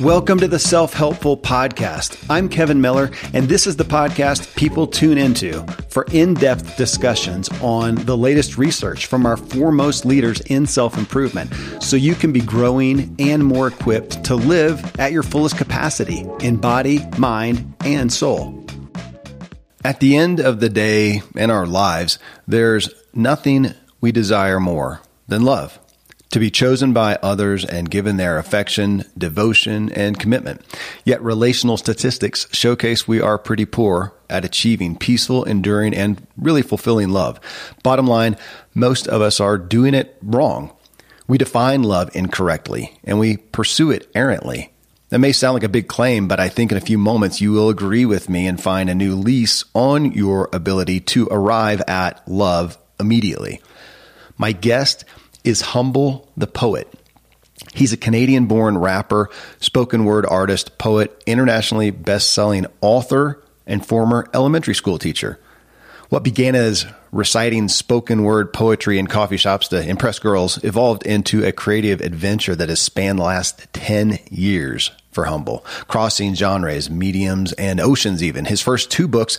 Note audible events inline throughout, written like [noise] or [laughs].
Welcome to the Self Helpful Podcast. I'm Kevin Miller, and this is the podcast people tune into for in depth discussions on the latest research from our foremost leaders in self improvement so you can be growing and more equipped to live at your fullest capacity in body, mind, and soul. At the end of the day in our lives, there's nothing we desire more than love to be chosen by others and given their affection, devotion, and commitment. Yet relational statistics showcase we are pretty poor at achieving peaceful, enduring, and really fulfilling love. Bottom line, most of us are doing it wrong. We define love incorrectly and we pursue it errantly. That may sound like a big claim, but I think in a few moments you will agree with me and find a new lease on your ability to arrive at love immediately. My guest is Humble the Poet. He's a Canadian born rapper, spoken word artist, poet, internationally best selling author, and former elementary school teacher. What began as reciting spoken word poetry in coffee shops to impress girls evolved into a creative adventure that has spanned the last 10 years for Humble, crossing genres, mediums, and oceans even. His first two books,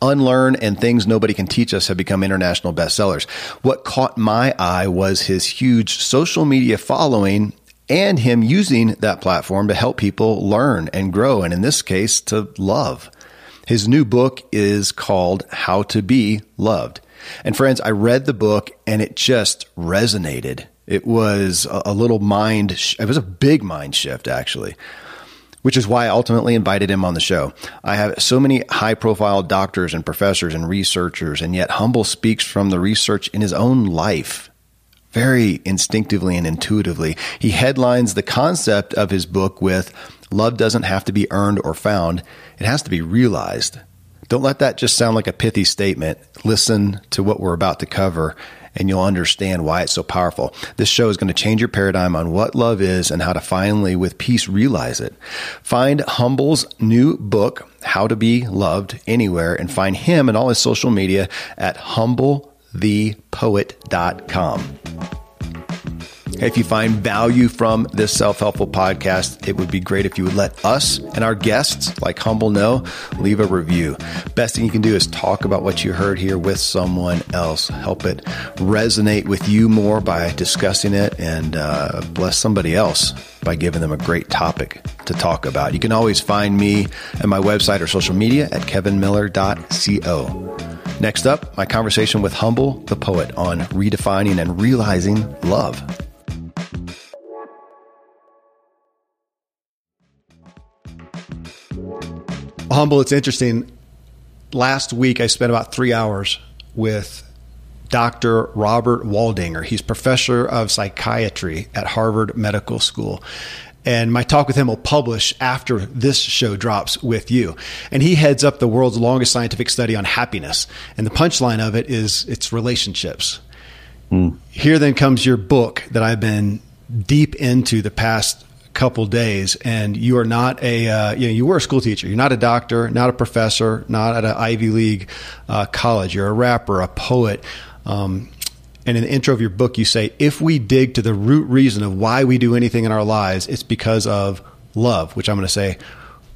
Unlearn and Things Nobody Can Teach Us, have become international bestsellers. What caught my eye was his huge social media following and him using that platform to help people learn and grow, and in this case, to love. His new book is called How to Be Loved. And friends, I read the book and it just resonated. It was a, little mind, it was a big mind shift actually which is why I ultimately invited him on the show. I have so many high profile doctors and professors and researchers, and yet Humble speaks from the research in his own life very instinctively and intuitively. He headlines the concept of his book with Love doesn't have to be earned or found, it has to be realized. Don't let that just sound like a pithy statement. Listen to what we're about to cover and you'll understand why it's so powerful. This show is going to change your paradigm on what love is and how to finally, with peace, realize it. Find Humble's new book, How to Be Loved Anywhere, and find him and all his social media at humblethepoet.com. If you find value from this self helpful podcast, it would be great if you would let us and our guests, like Humble, know, leave a review. Best thing you can do is talk about what you heard here with someone else. Help it resonate with you more by discussing it and uh, bless somebody else by giving them a great topic to talk about. You can always find me at my website or social media at kevinmiller.co. Next up, my conversation with Humble the Poet on redefining and realizing love. Humble, it's interesting. Last week, I spent about three hours with Dr. Robert Waldinger. He's professor of psychiatry at Harvard Medical School. And my talk with him will publish after this show drops with you. And he heads up the world's longest scientific study on happiness. And the punchline of it is it's relationships. Mm. Here then comes your book that I've been deep into the past couple days and you are not a uh, you know you were a school teacher. You're not a doctor not a professor not at an ivy league uh, college. You're a rapper a poet. Um, and in the intro of your book you say if we dig to the root reason of why we do anything in our lives it's because of love which i'm going to say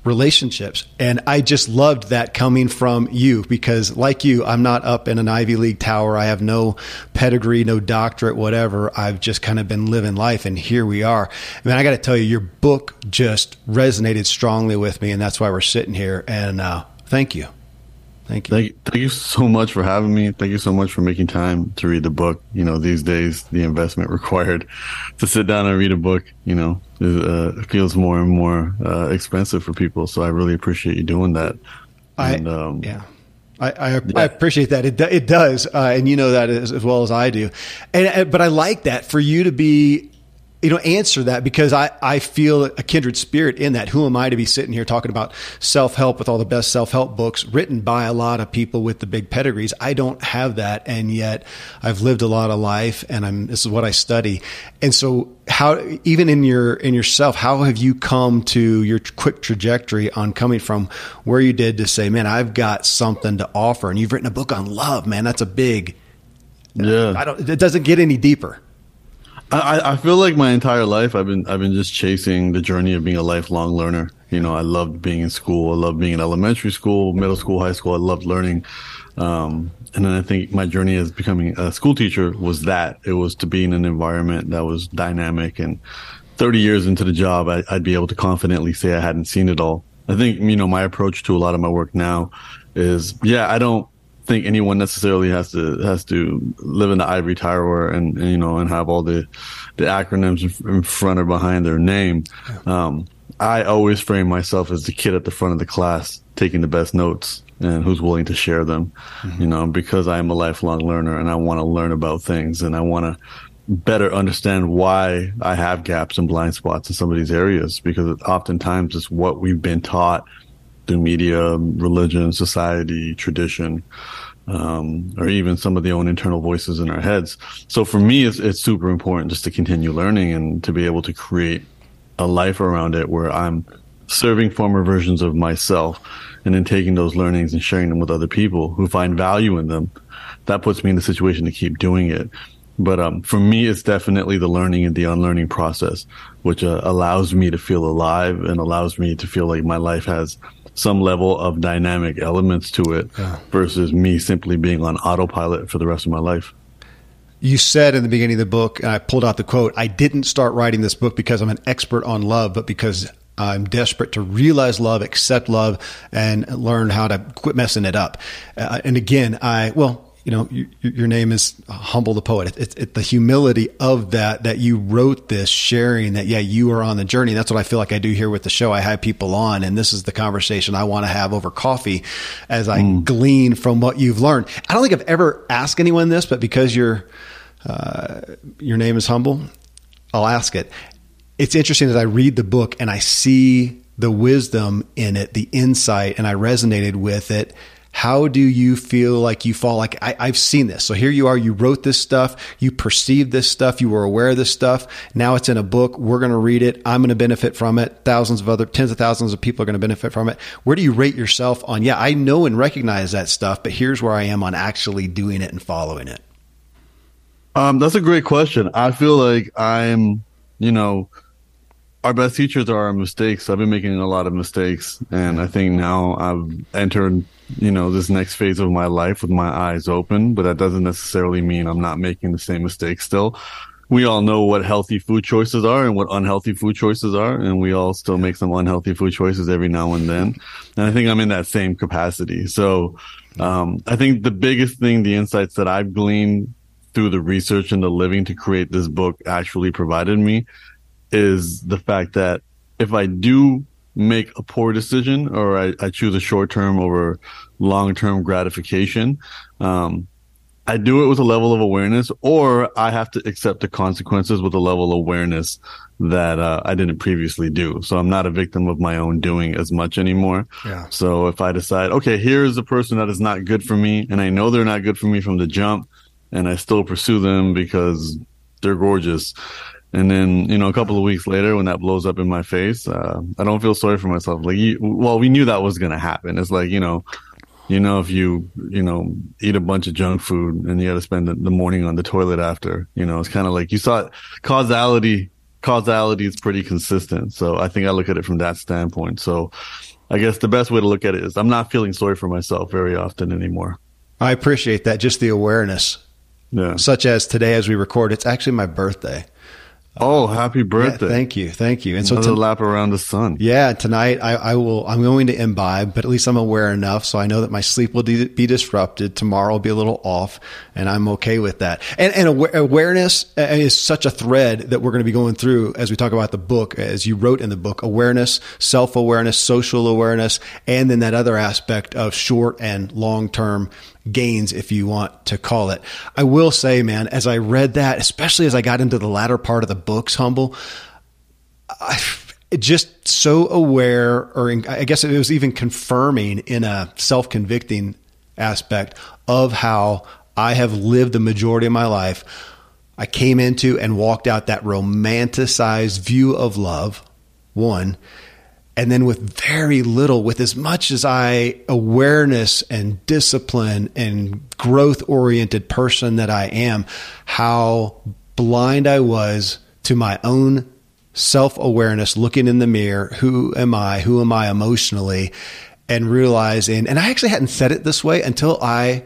relationships. And I just loved that coming from you because, like you, I'm not up in an Ivy League tower. I have no pedigree, no doctorate, whatever. I've just kind of been living life, and here we are. I mean, I got to tell you, your book just resonated strongly with me, and that's why we're sitting here. And uh, thank you. Thank you. Thank, thank you so much for having me. Thank you so much for making time to read the book. You know, these days, the investment [laughs] required to sit down and read a book, you know, is, uh, feels more and more uh, expensive for people. So I really appreciate you doing that. And, I, um, yeah. I, I, yeah. I, appreciate that. It, it does. Uh, and you know that as, as, well as I do. And, but I like that for you to be you know, answer that because I, I feel a kindred spirit in that. Who am I to be sitting here talking about self help with all the best self help books written by a lot of people with the big pedigrees? I don't have that. And yet I've lived a lot of life and I'm, this is what I study. And so how, even in your, in yourself, how have you come to your quick trajectory on coming from where you did to say, man, I've got something to offer and you've written a book on love, man. That's a big, yeah. I don't, it doesn't get any deeper. I, I feel like my entire life I've been I've been just chasing the journey of being a lifelong learner. You know, I loved being in school. I loved being in elementary school, middle school, high school. I loved learning. Um, and then I think my journey as becoming a school teacher was that it was to be in an environment that was dynamic and 30 years into the job, I, I'd be able to confidently say I hadn't seen it all. I think, you know, my approach to a lot of my work now is, yeah, I don't think anyone necessarily has to has to live in the ivory tower and, and you know and have all the the acronyms in front or behind their name. Um, I always frame myself as the kid at the front of the class taking the best notes and who's willing to share them, mm-hmm. you know, because I am a lifelong learner and I want to learn about things and I want to better understand why I have gaps and blind spots in some of these areas because oftentimes it's what we've been taught through media, religion, society, tradition, um, or even some of the own internal voices in our heads. So for me, it's, it's super important just to continue learning and to be able to create a life around it where I'm serving former versions of myself and then taking those learnings and sharing them with other people who find value in them. That puts me in the situation to keep doing it. But um, for me, it's definitely the learning and the unlearning process, which uh, allows me to feel alive and allows me to feel like my life has some level of dynamic elements to it yeah. versus me simply being on autopilot for the rest of my life. You said in the beginning of the book, and I pulled out the quote, I didn't start writing this book because I'm an expert on love, but because I'm desperate to realize love, accept love, and learn how to quit messing it up. Uh, and again, I, well, you know, you, your name is Humble the Poet. It's it, it, the humility of that, that you wrote this, sharing that, yeah, you are on the journey. That's what I feel like I do here with the show. I have people on, and this is the conversation I want to have over coffee as I mm. glean from what you've learned. I don't think I've ever asked anyone this, but because your uh, your name is Humble, I'll ask it. It's interesting that I read the book and I see the wisdom in it, the insight, and I resonated with it how do you feel like you fall? Like I, have seen this. So here you are you wrote this stuff you perceived this stuff you were aware of this stuff. Now it's in a book we're going to read it i'm going to benefit from it. Thousands of other tens of thousands of people are going to benefit from it. Where do you rate yourself on yeah i know and recognize that stuff but here's where i am on actually doing it and following it? Um, that's a great question. I feel like i'm you know our best teachers are our mistakes. I've been making a lot of mistakes, and I think now I've entered you know, this next phase of my life with my eyes open, but that doesn't necessarily mean I'm not making the same mistakes still. We all know what healthy food choices are and what unhealthy food choices are, and we all still make some unhealthy food choices every now and then. And I think I'm in that same capacity. So, um, I think the biggest thing, the insights that I've gleaned through the research and the living to create this book actually provided me is the fact that if I do make a poor decision or I, I choose a short term over long term gratification. Um, I do it with a level of awareness, or I have to accept the consequences with a level of awareness that uh, I didn't previously do. So I'm not a victim of my own doing as much anymore. Yeah. So if I decide, okay, here's a person that is not good for me, and I know they're not good for me from the jump, and I still pursue them because they're gorgeous, and then, you know, a couple of weeks later, when that blows up in my face, uh, I don't feel sorry for myself. Like, you, well, we knew that was going to happen. It's like, you know, you know, if you, you know, eat a bunch of junk food and you got to spend the, the, morning on the toilet after, you know, it's kind of like you saw it, causality, causality is pretty consistent. So I think I look at it from that standpoint. So I guess the best way to look at it is I'm not feeling sorry for myself very often anymore. I appreciate that. Just the awareness. Yeah. Such as today, as we record, it's actually my birthday. Oh, happy birthday! Yeah, thank you, thank you. And Another so to, lap around the sun. Yeah, tonight I, I, will. I'm going to imbibe, but at least I'm aware enough, so I know that my sleep will de- be disrupted. Tomorrow will be a little off, and I'm okay with that. And, and awareness is such a thread that we're going to be going through as we talk about the book, as you wrote in the book: awareness, self awareness, social awareness, and then that other aspect of short and long term gains, if you want to call it. I will say, man, as I read that, especially as I got into the latter part of the books, Humble, I just so aware, or I guess it was even confirming in a self convicting aspect of how I have lived the majority of my life. I came into and walked out that romanticized view of love, one, and then with very little with as much as i awareness and discipline and growth oriented person that i am how blind I was to my own self awareness, looking in the mirror. Who am I? Who am I emotionally? And realizing, and I actually hadn't said it this way until I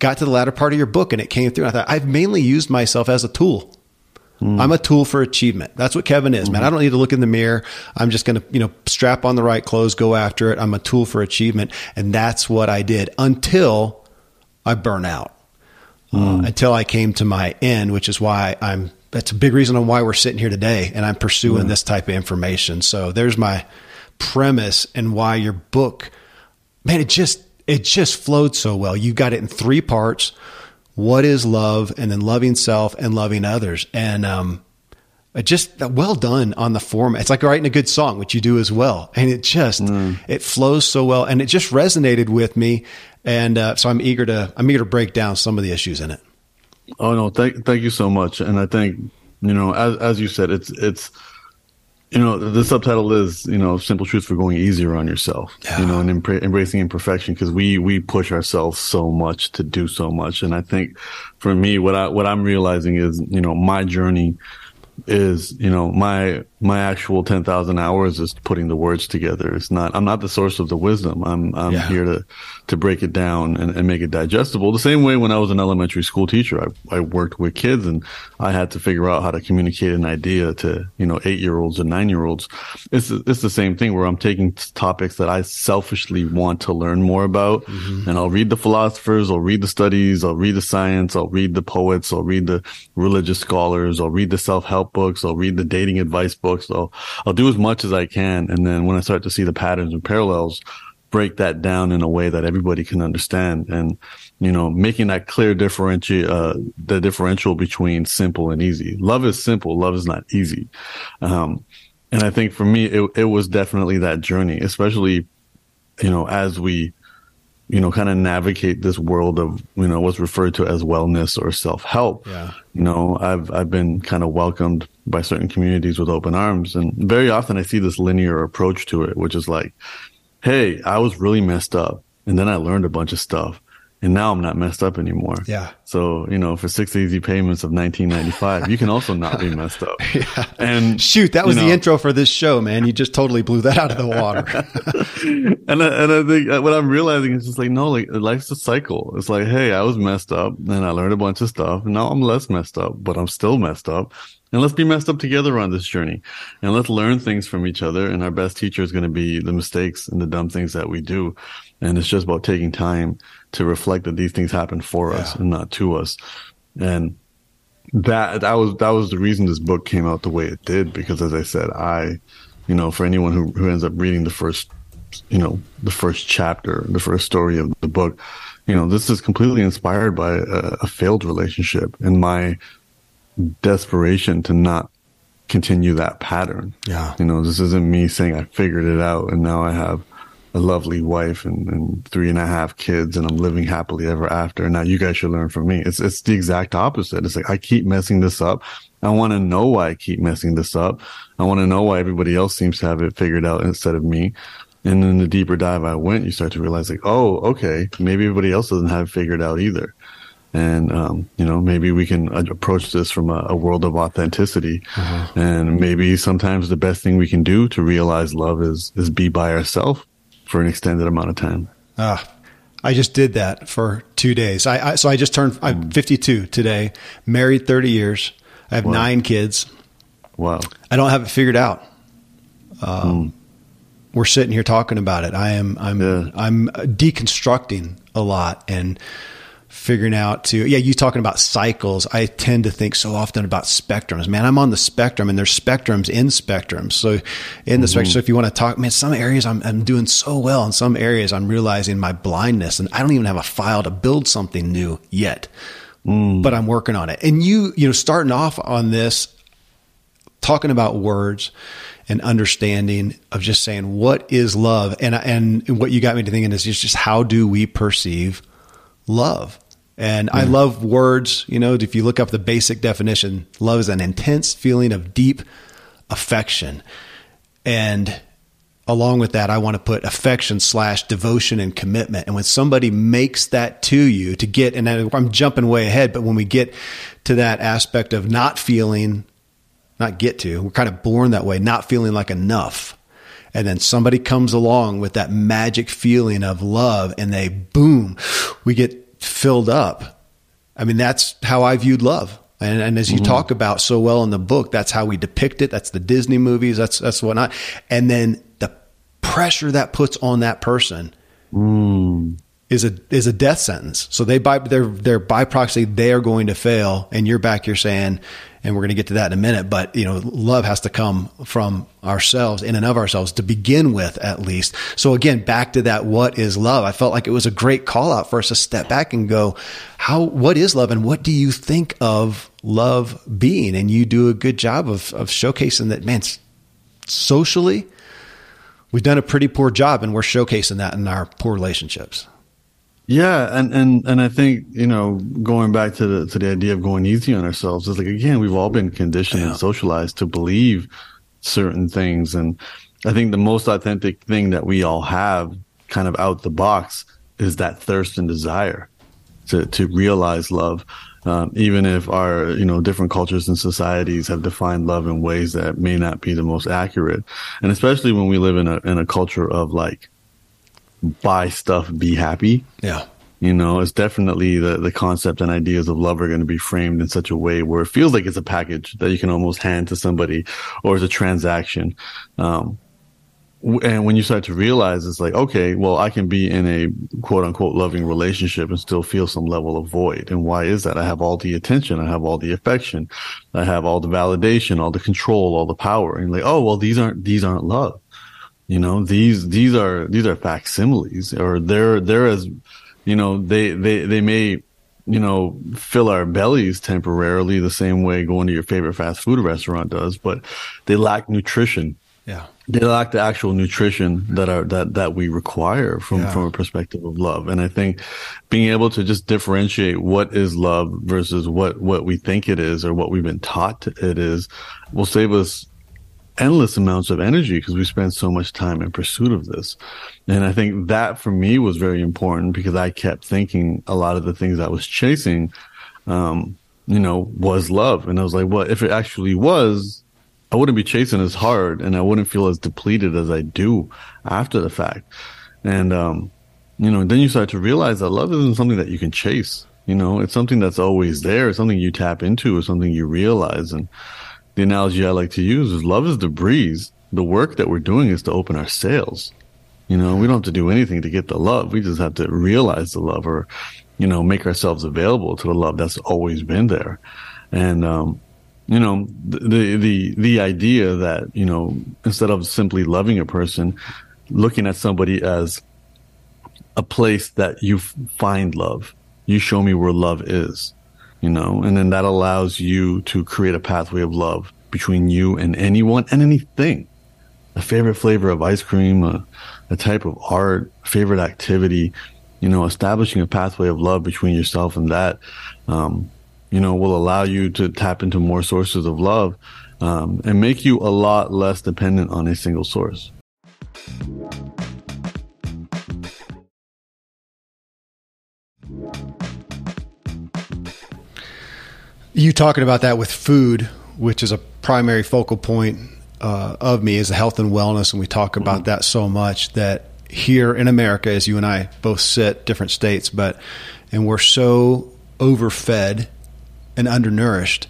got to the latter part of your book and it came through. I thought, I've mainly used myself as a tool. Mm. I'm a tool for achievement. That's what Kevin is, mm. man. I don't need to look in the mirror. I'm just going to, you know, strap on the right clothes, go after it. I'm a tool for achievement. And that's what I did until I burn out. Uh, mm. until I came to my end, which is why I'm. That's a big reason on why we're sitting here today, and I'm pursuing this type of information. So there's my premise and why your book, man, it just it just flowed so well. You got it in three parts: what is love, and then loving self and loving others, and um, it just well done on the format. It's like writing a good song, which you do as well, and it just mm. it flows so well, and it just resonated with me and uh, so I'm eager to I'm eager to break down some of the issues in it. Oh no, thank thank you so much. And I think you know, as as you said, it's it's you know the subtitle is you know simple truths for going easier on yourself. Yeah. You know, and embracing imperfection because we we push ourselves so much to do so much. And I think for me, what I what I'm realizing is you know my journey is you know my my actual 10,000 hours is putting the words together. It's not, I'm not the source of the wisdom. I'm, I'm yeah. here to, to break it down and, and make it digestible. The same way when I was an elementary school teacher, I, I worked with kids and I had to figure out how to communicate an idea to, you know, eight year olds and nine year olds. It's, it's the same thing where I'm taking topics that I selfishly want to learn more about mm-hmm. and I'll read the philosophers, I'll read the studies, I'll read the science, I'll read the poets, I'll read the religious scholars, I'll read the self help books, I'll read the dating advice books. I'll I'll do as much as I can, and then when I start to see the patterns and parallels, break that down in a way that everybody can understand, and you know, making that clear differentiate uh, the differential between simple and easy. Love is simple. Love is not easy. Um, and I think for me, it it was definitely that journey, especially you know as we you know, kind of navigate this world of, you know, what's referred to as wellness or self help. Yeah. You know, I've, I've been kind of welcomed by certain communities with open arms. And very often I see this linear approach to it, which is like, Hey, I was really messed up. And then I learned a bunch of stuff and now I'm not messed up anymore. Yeah. So, you know, for six easy payments of 1995, you can also not be messed up. [laughs] yeah. And shoot, that was the know, intro for this show, man. You just totally blew that out of the water. [laughs] [laughs] and, I, and I think uh, what I'm realizing is just like, no, like life's a cycle. It's like, Hey, I was messed up and I learned a bunch of stuff. Now I'm less messed up, but I'm still messed up. And let's be messed up together on this journey and let's learn things from each other. And our best teacher is going to be the mistakes and the dumb things that we do. And it's just about taking time to reflect that these things happen for yeah. us and not to us. And that, that was, that was the reason this book came out the way it did. Because as I said, I, you know, for anyone who, who ends up reading the first, you know, the first chapter, the first story of the book, you know, this is completely inspired by a, a failed relationship and my desperation to not continue that pattern. Yeah. You know, this isn't me saying I figured it out and now I have a lovely wife and, and, three and a half kids and I'm living happily ever after. Now you guys should learn from me. It's, it's the exact opposite. It's like, I keep messing this up. I want to know why I keep messing this up. I want to know why everybody else seems to have it figured out instead of me. And then the deeper dive I went, you start to realize like, oh, okay, maybe everybody else doesn't have it figured out either and um, you know maybe we can approach this from a, a world of authenticity uh-huh. and maybe sometimes the best thing we can do to realize love is is be by ourselves for an extended amount of time ah I just did that for two days. I, I so I just turned. I'm mm. 52 today. Married 30 years. I have wow. nine kids. Wow. I don't have it figured out. Um, mm. We're sitting here talking about it. I am. I'm. Yeah. I'm deconstructing a lot and figuring out to yeah you talking about cycles. I tend to think so often about spectrums. Man i'm on the spectrum and there's spectrums in spectrums. So in the mm-hmm. spectrum so if you want to talk man some areas I'm, I'm doing so well. In some areas i'm realizing my blindness and i don't even have a file to build something new yet. Mm. but i'm working on it. And you you know starting off on this talking about words and understanding of just saying what is love. And and what you got me to thinking is just how do we perceive love and mm. I love words. You know, if you look up the basic definition, love is an intense feeling of deep affection. And along with that, I want to put affection slash devotion and commitment. And when somebody makes that to you to get, and I'm jumping way ahead, but when we get to that aspect of not feeling, not get to, we're kind of born that way, not feeling like enough. And then somebody comes along with that magic feeling of love and they boom, we get filled up. I mean, that's how I viewed love. And, and as you mm-hmm. talk about so well in the book, that's how we depict it. That's the Disney movies. That's, that's whatnot. And then the pressure that puts on that person mm. is a, is a death sentence. So they by, they're, they're by proxy, they are going to fail. And you're back, you're saying, and we're going to get to that in a minute. But you know, love has to come from ourselves, in and of ourselves, to begin with, at least. So again, back to that, what is love? I felt like it was a great call out for us to step back and go, how, what is love, and what do you think of love being? And you do a good job of of showcasing that, man. Socially, we've done a pretty poor job, and we're showcasing that in our poor relationships. Yeah, and and and I think you know going back to the to the idea of going easy on ourselves is like again we've all been conditioned yeah. and socialized to believe certain things, and I think the most authentic thing that we all have, kind of out the box, is that thirst and desire to to realize love. Um, even if our you know different cultures and societies have defined love in ways that may not be the most accurate, and especially when we live in a in a culture of like buy stuff, be happy. Yeah. You know, it's definitely the, the concept and ideas of love are going to be framed in such a way where it feels like it's a package that you can almost hand to somebody or it's a transaction. Um, and when you start to realize it's like, okay, well, I can be in a quote unquote loving relationship and still feel some level of void. And why is that? I have all the attention. I have all the affection. I have all the validation, all the control, all the power. And like, oh, well, these aren't, these aren't love. You know, these, these are, these are facsimiles or they're, they're as, you know, they, they, they may, you know, fill our bellies temporarily the same way going to your favorite fast food restaurant does, but they lack nutrition. Yeah. They lack the actual nutrition that are, that, that we require from, yeah. from a perspective of love. And I think being able to just differentiate what is love versus what, what we think it is or what we've been taught it is will save us endless amounts of energy because we spend so much time in pursuit of this. And I think that for me was very important because I kept thinking a lot of the things I was chasing, um, you know, was love. And I was like, well, if it actually was, I wouldn't be chasing as hard and I wouldn't feel as depleted as I do after the fact. And, um, you know, then you start to realize that love isn't something that you can chase. You know, it's something that's always there. It's something you tap into. or something you realize. And, the analogy I like to use is love is the breeze. The work that we're doing is to open our sails. You know, we don't have to do anything to get the love. We just have to realize the love or, you know, make ourselves available to the love that's always been there. And, um, you know, the, the, the idea that, you know, instead of simply loving a person, looking at somebody as a place that you find love, you show me where love is you know, and then that allows you to create a pathway of love between you and anyone and anything. A favorite flavor of ice cream, a, a type of art, favorite activity, you know, establishing a pathway of love between yourself and that, um, you know, will allow you to tap into more sources of love, um, and make you a lot less dependent on a single source. You talking about that with food, which is a primary focal point uh, of me, is health and wellness, and we talk about mm-hmm. that so much that here in America, as you and I both sit different states, but and we're so overfed and undernourished.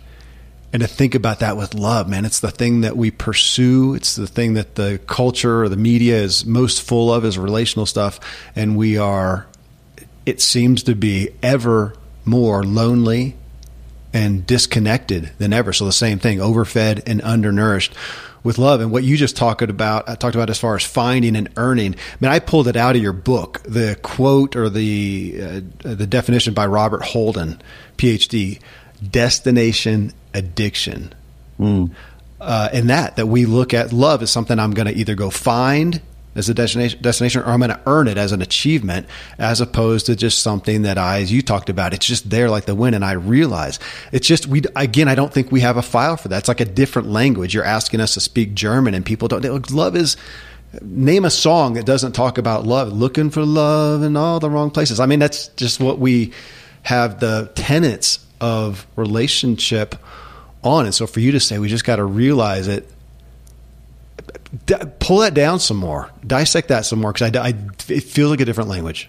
And to think about that with love, man, it's the thing that we pursue. It's the thing that the culture or the media is most full of is relational stuff. And we are, it seems to be ever more lonely and disconnected than ever. So the same thing, overfed and undernourished with love. And what you just talked about, I talked about as far as finding and earning. I mean, I pulled it out of your book, the quote or the uh, the definition by Robert Holden, PhD, destination addiction. Mm. Uh, and that that we look at love as something I'm going to either go find as a destination, or I'm going to earn it as an achievement, as opposed to just something that I, as you talked about, it's just there like the wind. And I realize it's just we again. I don't think we have a file for that. It's like a different language. You're asking us to speak German, and people don't. Love is name a song that doesn't talk about love, looking for love in all the wrong places. I mean, that's just what we have the tenets of relationship on. And so for you to say, we just got to realize it, d- pull that down some more, dissect that some more, because I, I, it feels like a different language.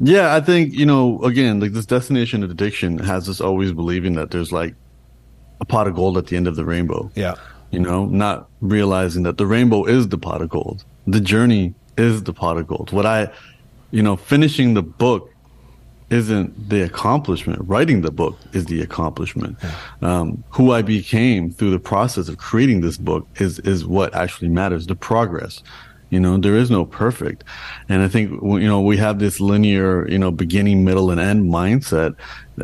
Yeah, I think, you know, again, like this destination of addiction has us always believing that there's like a pot of gold at the end of the rainbow. Yeah. You know, not realizing that the rainbow is the pot of gold. The journey is the pot of gold. What I, you know, finishing the book isn't the accomplishment. Writing the book is the accomplishment. Um, who I became through the process of creating this book is is what actually matters. The progress. You know, there is no perfect. And I think, you know, we have this linear, you know, beginning, middle, and end mindset.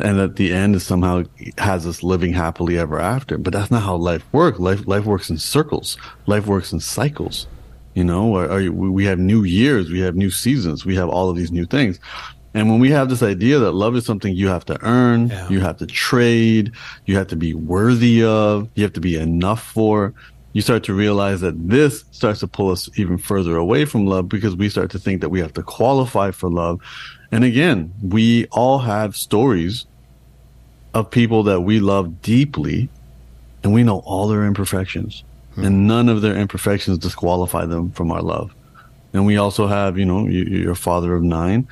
And at the end is somehow has us living happily ever after. But that's not how life works. Life, life works in circles. Life works in cycles. You know, or, or we have new years, we have new seasons, we have all of these new things. And when we have this idea that love is something you have to earn, yeah. you have to trade, you have to be worthy of, you have to be enough for, you start to realize that this starts to pull us even further away from love because we start to think that we have to qualify for love. And again, we all have stories of people that we love deeply and we know all their imperfections hmm. and none of their imperfections disqualify them from our love. And we also have, you know, you're a father of nine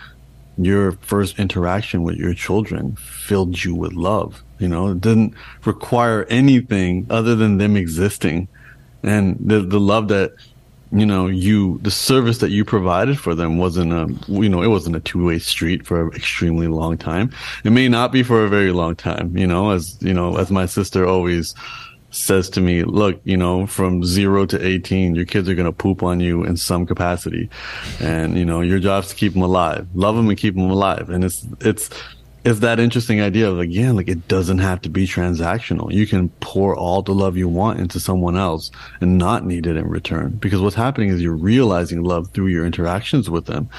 your first interaction with your children filled you with love. You know, it didn't require anything other than them existing and the, the love that, you know, you, the service that you provided for them wasn't a, you know, it wasn't a two way street for an extremely long time. It may not be for a very long time, you know, as, you know, as my sister always, says to me, look, you know, from zero to 18, your kids are going to poop on you in some capacity. And, you know, your job's to keep them alive, love them and keep them alive. And it's, it's, it's that interesting idea of again, like it doesn't have to be transactional. You can pour all the love you want into someone else and not need it in return because what's happening is you're realizing love through your interactions with them.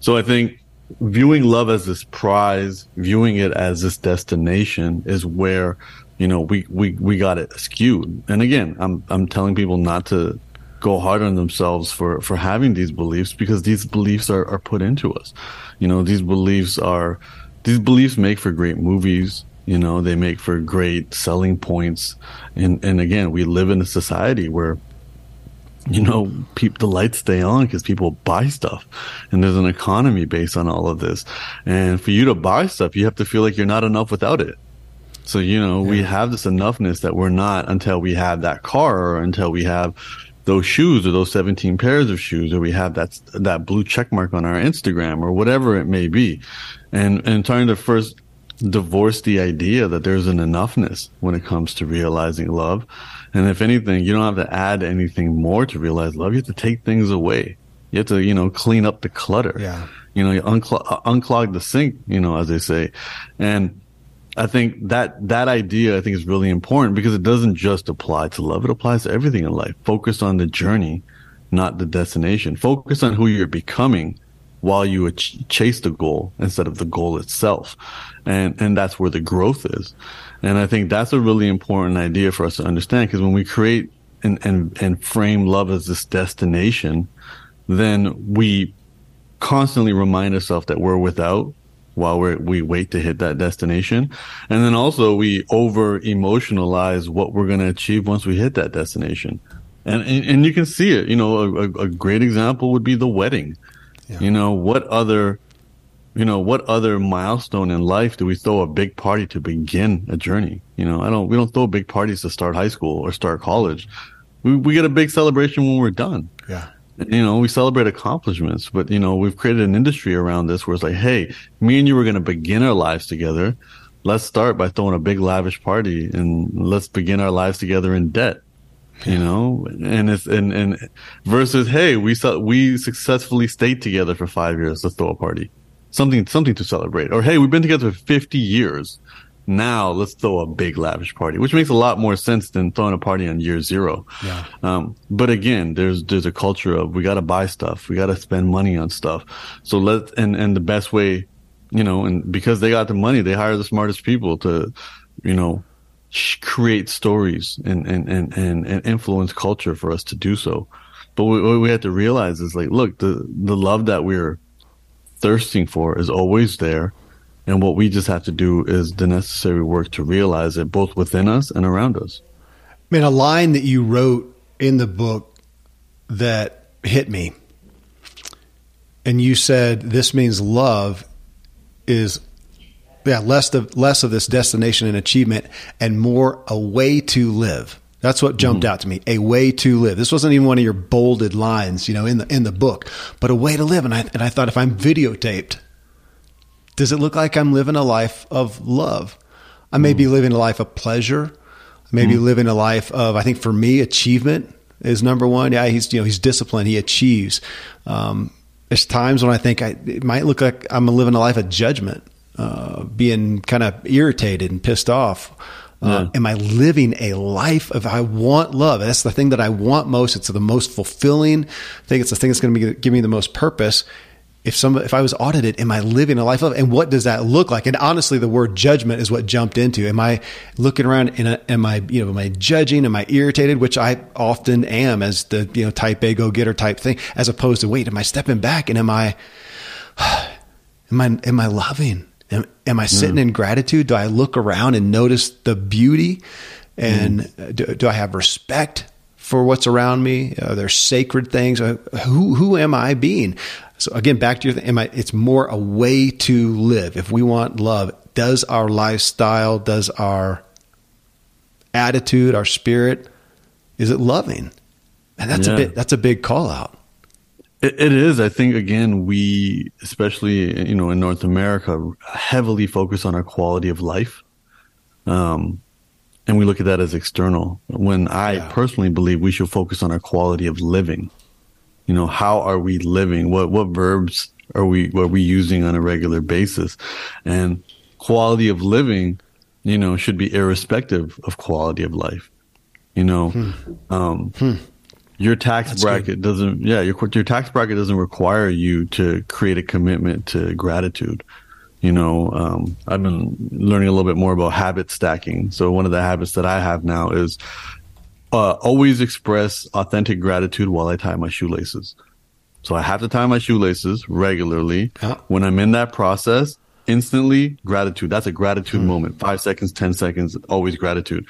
So I think viewing love as this prize, viewing it as this destination is where you know, we, we, we got it skewed. And again, I'm, I'm telling people not to go hard on themselves for, for having these beliefs because these beliefs are, are put into us. You know, these beliefs are, these beliefs make for great movies. You know, they make for great selling points. And, and again, we live in a society where, you know, the lights stay on because people buy stuff and there's an economy based on all of this. And for you to buy stuff, you have to feel like you're not enough without it. So, you know, yeah. we have this enoughness that we're not until we have that car or until we have those shoes or those 17 pairs of shoes or we have that, that blue check mark on our Instagram or whatever it may be. And, and trying to first divorce the idea that there's an enoughness when it comes to realizing love. And if anything, you don't have to add anything more to realize love. You have to take things away. You have to, you know, clean up the clutter. Yeah. You know, you unclog, unclog the sink, you know, as they say. And, I think that that idea I think is really important because it doesn't just apply to love; it applies to everything in life. Focus on the journey, not the destination. Focus on who you're becoming while you ch- chase the goal instead of the goal itself, and and that's where the growth is. And I think that's a really important idea for us to understand because when we create and and and frame love as this destination, then we constantly remind ourselves that we're without while we we wait to hit that destination. And then also we over emotionalize what we're going to achieve once we hit that destination. And, and, and you can see it, you know, a, a great example would be the wedding. Yeah. You know, what other, you know, what other milestone in life do we throw a big party to begin a journey? You know, I don't, we don't throw big parties to start high school or start college. We, we get a big celebration when we're done. Yeah you know, we celebrate accomplishments, but you know, we've created an industry around this where it's like, hey, me and you were going to begin our lives together. Let's start by throwing a big lavish party and let's begin our lives together in debt. You know, and it's and and versus, hey, we we successfully stayed together for five years. Let's throw a party, something something to celebrate. Or hey, we've been together for fifty years now let's throw a big lavish party, which makes a lot more sense than throwing a party on year zero. Yeah. Um, but again, there's, there's a culture of we got to buy stuff. We got to spend money on stuff. So let, and, and the best way, you know, and because they got the money, they hire the smartest people to, you know, create stories and, and, and, and, and influence culture for us to do so. But what we have to realize is like, look, the, the love that we're thirsting for is always there. And what we just have to do is the necessary work to realize it both within us and around us. I mean, a line that you wrote in the book that hit me. And you said this means love is yeah, less of less of this destination and achievement and more a way to live. That's what jumped mm-hmm. out to me. A way to live. This wasn't even one of your bolded lines, you know, in the in the book, but a way to live. And I and I thought if I'm videotaped, does it look like I'm living a life of love? I may mm-hmm. be living a life of pleasure. I may mm-hmm. be living a life of I think for me achievement is number one. Yeah, he's you know he's disciplined. He achieves. Um, there's times when I think I, it might look like I'm living a life of judgment, uh, being kind of irritated and pissed off. Uh, yeah. Am I living a life of I want love? That's the thing that I want most. It's the most fulfilling thing. It's the thing that's going to give me the most purpose if some if I was audited, am I living a life of and what does that look like? And honestly, the word judgment is what jumped into. Am I looking around and am I you know am I judging? Am I irritated? Which I often am as the you know type A go getter type thing, as opposed to wait, am I stepping back and am I [sighs] am I am I loving? Am, am I sitting mm. in gratitude? Do I look around and notice the beauty? And mm. do, do I have respect for what's around me? Are there sacred things? Uh, who who am I being? So again, back to your thing, I, it's more a way to live. If we want love, does our lifestyle, does our attitude, our spirit, is it loving? And that's yeah. a bit, that's a big call out. It, it is. I think again, we, especially, you know, in North America, heavily focus on our quality of life. Um, and we look at that as external when I yeah. personally believe we should focus on our quality of living you know, how are we living? What, what verbs are we, are we using on a regular basis? And quality of living, you know, should be irrespective of quality of life. You know, hmm. um, hmm. your tax That's bracket good. doesn't, yeah, your, your tax bracket doesn't require you to create a commitment to gratitude. You know, um, I've been learning a little bit more about habit stacking. So one of the habits that I have now is uh, always express authentic gratitude while I tie my shoelaces. So I have to tie my shoelaces regularly. When I'm in that process, instantly gratitude. That's a gratitude mm. moment. Five seconds, 10 seconds, always gratitude.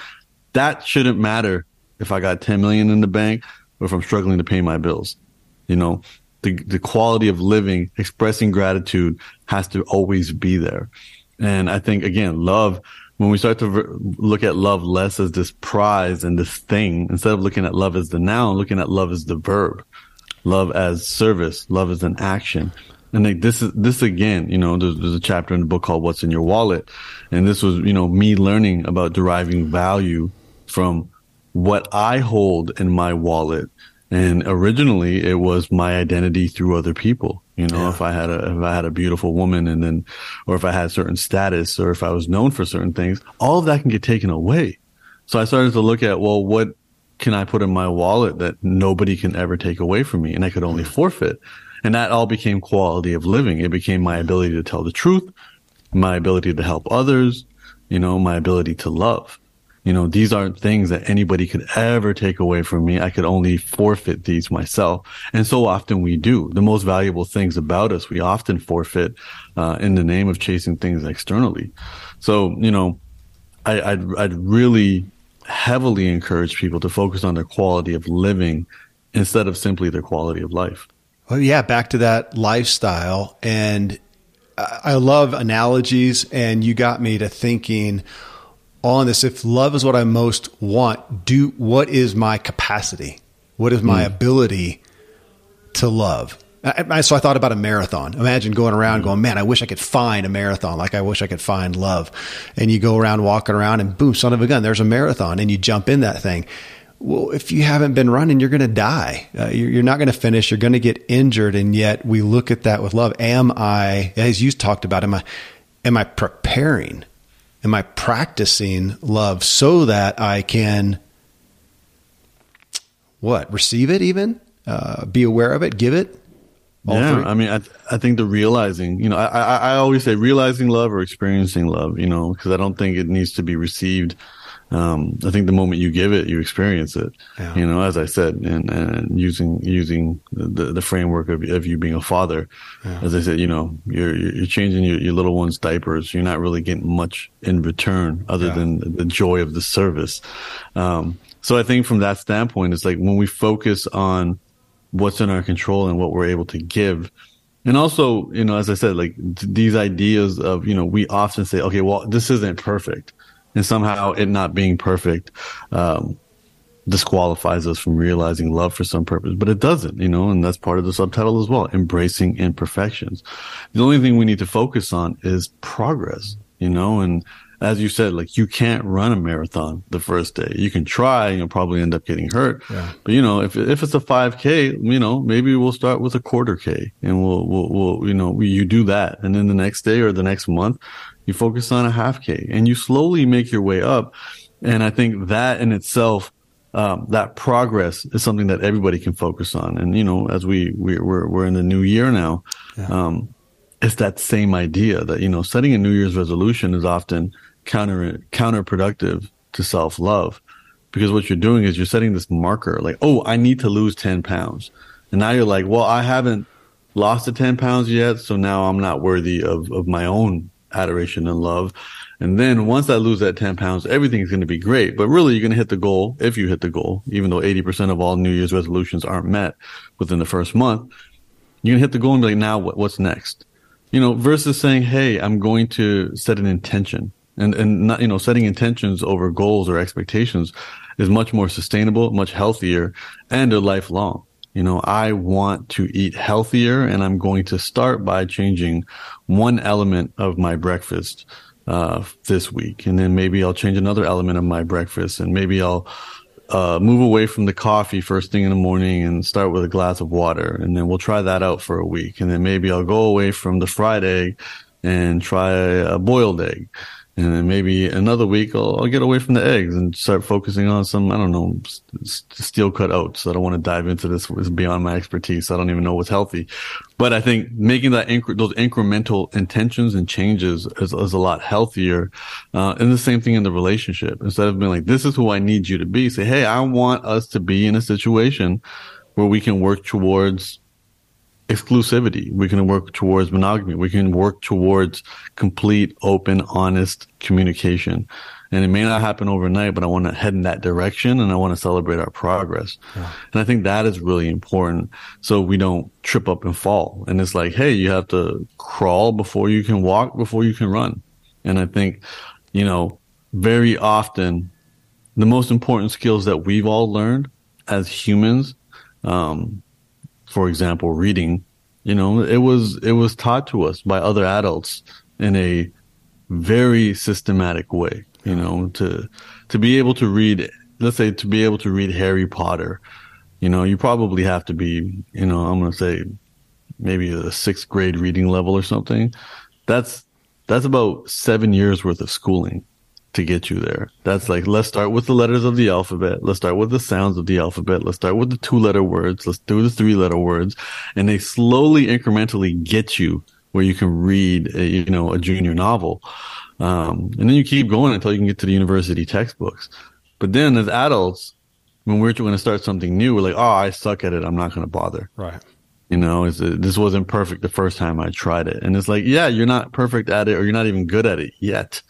That shouldn't matter if I got 10 million in the bank or if I'm struggling to pay my bills. You know, the, the quality of living, expressing gratitude has to always be there. And I think again, love when we start to look at love less as this prize and this thing, instead of looking at love as the noun, looking at love as the verb, love as service, love as an action. And like this is, this again, you know, there's, there's a chapter in the book called What's in Your Wallet. And this was, you know, me learning about deriving value from what I hold in my wallet. And originally it was my identity through other people. You know, yeah. if I had a if I had a beautiful woman and then or if I had certain status or if I was known for certain things, all of that can get taken away. So I started to look at, well, what can I put in my wallet that nobody can ever take away from me and I could only mm. forfeit? And that all became quality of living. It became my ability to tell the truth, my ability to help others, you know, my ability to love. You know, these aren't things that anybody could ever take away from me. I could only forfeit these myself. And so often we do. The most valuable things about us, we often forfeit uh, in the name of chasing things externally. So, you know, I, I'd, I'd really heavily encourage people to focus on their quality of living instead of simply their quality of life. Well, yeah, back to that lifestyle. And I love analogies, and you got me to thinking on this if love is what I most want, do what is my capacity? What is my mm. ability to love? I, so I thought about a marathon. Imagine going around going, man, I wish I could find a marathon. Like I wish I could find love. And you go around walking around and boom, son of a gun, there's a marathon and you jump in that thing. Well, if you haven't been running, you're going to die. Uh, you're, you're, not going to finish. You're going to get injured. And yet we look at that with love. Am I, as you talked about, am I, am I preparing? Am I practicing love so that I can what receive it even uh, be aware of it give it yeah three? i mean I, th- I think the realizing you know I, I, I always say realizing love or experiencing love you know because i don't think it needs to be received um, I think the moment you give it, you experience it. Yeah. You know, as I said, and, and using using the, the framework of, of you being a father, yeah. as I said, you know, you're you're changing your, your little one's diapers. You're not really getting much in return other yeah. than the joy of the service. Um, so I think from that standpoint, it's like when we focus on what's in our control and what we're able to give. And also, you know, as I said, like these ideas of, you know, we often say, okay, well, this isn't perfect and somehow it not being perfect um, disqualifies us from realizing love for some purpose, but it doesn't, you know, and that's part of the subtitle as well, embracing imperfections. The only thing we need to focus on is progress, you know, and as you said, like you can't run a marathon the first day. You can try and you'll probably end up getting hurt. Yeah. But you know, if, if it's a 5k, you know, maybe we'll start with a quarter K and we'll, we'll, we'll, you know, you do that. And then the next day or the next month, you focus on a half K and you slowly make your way up. And I think that in itself, um, that progress is something that everybody can focus on. And, you know, as we, we are we're, we're in the new year now, yeah. um, it's that same idea that, you know, setting a New Year's resolution is often counter, counterproductive to self love because what you're doing is you're setting this marker like, oh, I need to lose 10 pounds. And now you're like, well, I haven't lost the 10 pounds yet. So now I'm not worthy of, of my own adoration and love. And then once I lose that 10 pounds, everything's going to be great. But really, you're going to hit the goal if you hit the goal, even though 80% of all New Year's resolutions aren't met within the first month. You're going to hit the goal and be like, now what, what's next? You know, versus saying, Hey, I'm going to set an intention and, and not, you know, setting intentions over goals or expectations is much more sustainable, much healthier and a lifelong. You know, I want to eat healthier and I'm going to start by changing one element of my breakfast, uh, this week. And then maybe I'll change another element of my breakfast and maybe I'll, uh, move away from the coffee first thing in the morning and start with a glass of water. And then we'll try that out for a week. And then maybe I'll go away from the fried egg and try a boiled egg and then maybe another week I'll, I'll, get away from the eggs and start focusing on some I don't know steel cut oats. I don't want to dive into this; it's beyond my expertise. I don't even know what's healthy, but I think making that inc- those incremental intentions and changes is, is a lot healthier. Uh, and the same thing in the relationship. Instead of being like, "This is who I need you to be," say, "Hey, I want us to be in a situation where we can work towards." Exclusivity. We can work towards monogamy. We can work towards complete, open, honest communication. And it may not happen overnight, but I want to head in that direction and I want to celebrate our progress. Yeah. And I think that is really important. So we don't trip up and fall. And it's like, Hey, you have to crawl before you can walk, before you can run. And I think, you know, very often the most important skills that we've all learned as humans, um, for example, reading, you know, it was, it was taught to us by other adults in a very systematic way, you know, to, to be able to read, let's say to be able to read Harry Potter, you know, you probably have to be, you know, I'm going to say maybe a sixth grade reading level or something. That's, that's about seven years worth of schooling to get you there. That's like, let's start with the letters of the alphabet. Let's start with the sounds of the alphabet. Let's start with the two letter words. Let's do the three letter words. And they slowly incrementally get you where you can read, a, you know, a junior novel. Um, and then you keep going until you can get to the university textbooks. But then as adults, when we're going to start something new, we're like, oh, I suck at it. I'm not going to bother. Right. You know, this wasn't perfect the first time I tried it. And it's like, yeah, you're not perfect at it or you're not even good at it yet.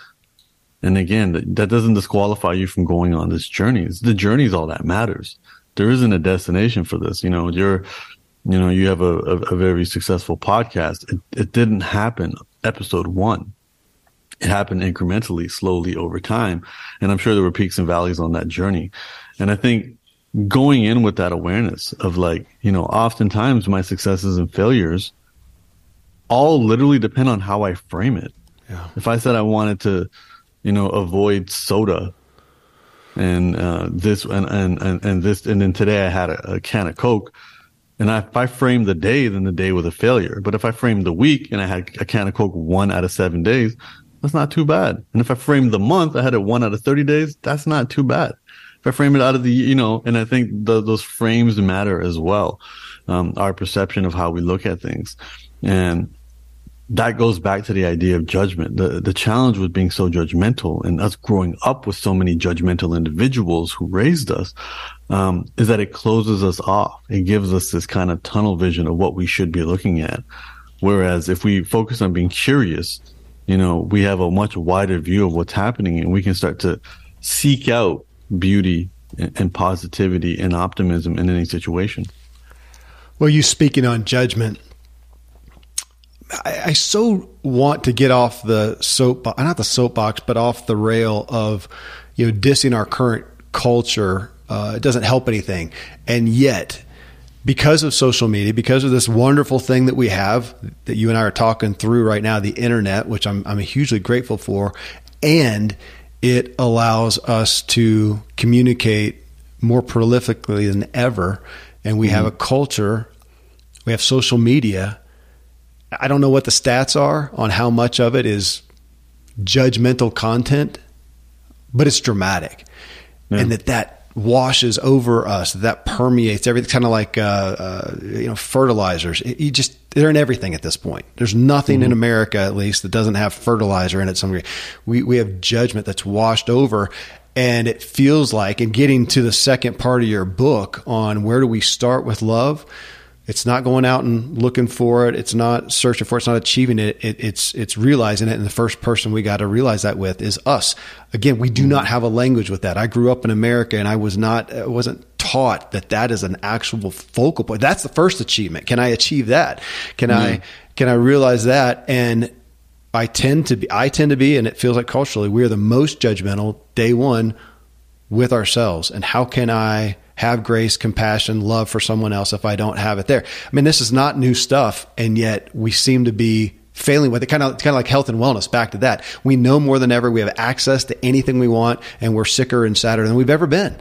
And again, that doesn't disqualify you from going on this journey. It's the journey is all that matters. There isn't a destination for this. You know, you're, you know, you have a, a, a very successful podcast. It, it didn't happen episode one. It happened incrementally, slowly over time. And I'm sure there were peaks and valleys on that journey. And I think going in with that awareness of like, you know, oftentimes my successes and failures all literally depend on how I frame it. Yeah. If I said I wanted to, you know, avoid soda. And uh, this and, and, and, and this and then today I had a, a can of Coke. And I, if I frame the day, then the day was a failure. But if I frame the week and I had a can of Coke one out of seven days, that's not too bad. And if I frame the month, I had it one out of 30 days, that's not too bad. If I frame it out of the, you know, and I think the, those frames matter as well. Um, our perception of how we look at things. And that goes back to the idea of judgment. The the challenge with being so judgmental and us growing up with so many judgmental individuals who raised us um, is that it closes us off. It gives us this kind of tunnel vision of what we should be looking at. Whereas if we focus on being curious, you know, we have a much wider view of what's happening and we can start to seek out beauty and positivity and optimism in any situation. Well, you speaking on judgment, I, I so want to get off the soapbox, not the soapbox, but off the rail of, you know, dissing our current culture. Uh, it doesn't help anything. And yet, because of social media, because of this wonderful thing that we have that you and I are talking through right now, the internet, which I'm, I'm hugely grateful for, and it allows us to communicate more prolifically than ever. And we mm-hmm. have a culture, we have social media. I don't know what the stats are on how much of it is judgmental content, but it's dramatic. Yeah. And that that washes over us, that permeates everything, kind of like uh, uh, you know fertilizers. It, you just they're in everything at this point. There's nothing mm-hmm. in America, at least, that doesn't have fertilizer in it. Some we we have judgment that's washed over, and it feels like. And getting to the second part of your book on where do we start with love it's not going out and looking for it. It's not searching for it. It's not achieving it. it it's it's realizing it. And the first person we got to realize that with is us. Again, we do not have a language with that. I grew up in America, and I was not I wasn't taught that that is an actual focal point. That's the first achievement. Can I achieve that? Can mm-hmm. I can I realize that? And I tend to be I tend to be, and it feels like culturally we are the most judgmental day one with ourselves. And how can I have grace, compassion, love for someone else if I don't have it there. I mean, this is not new stuff, and yet we seem to be failing with it. Kind of, kind of like health and wellness. Back to that, we know more than ever. We have access to anything we want, and we're sicker and sadder than we've ever been.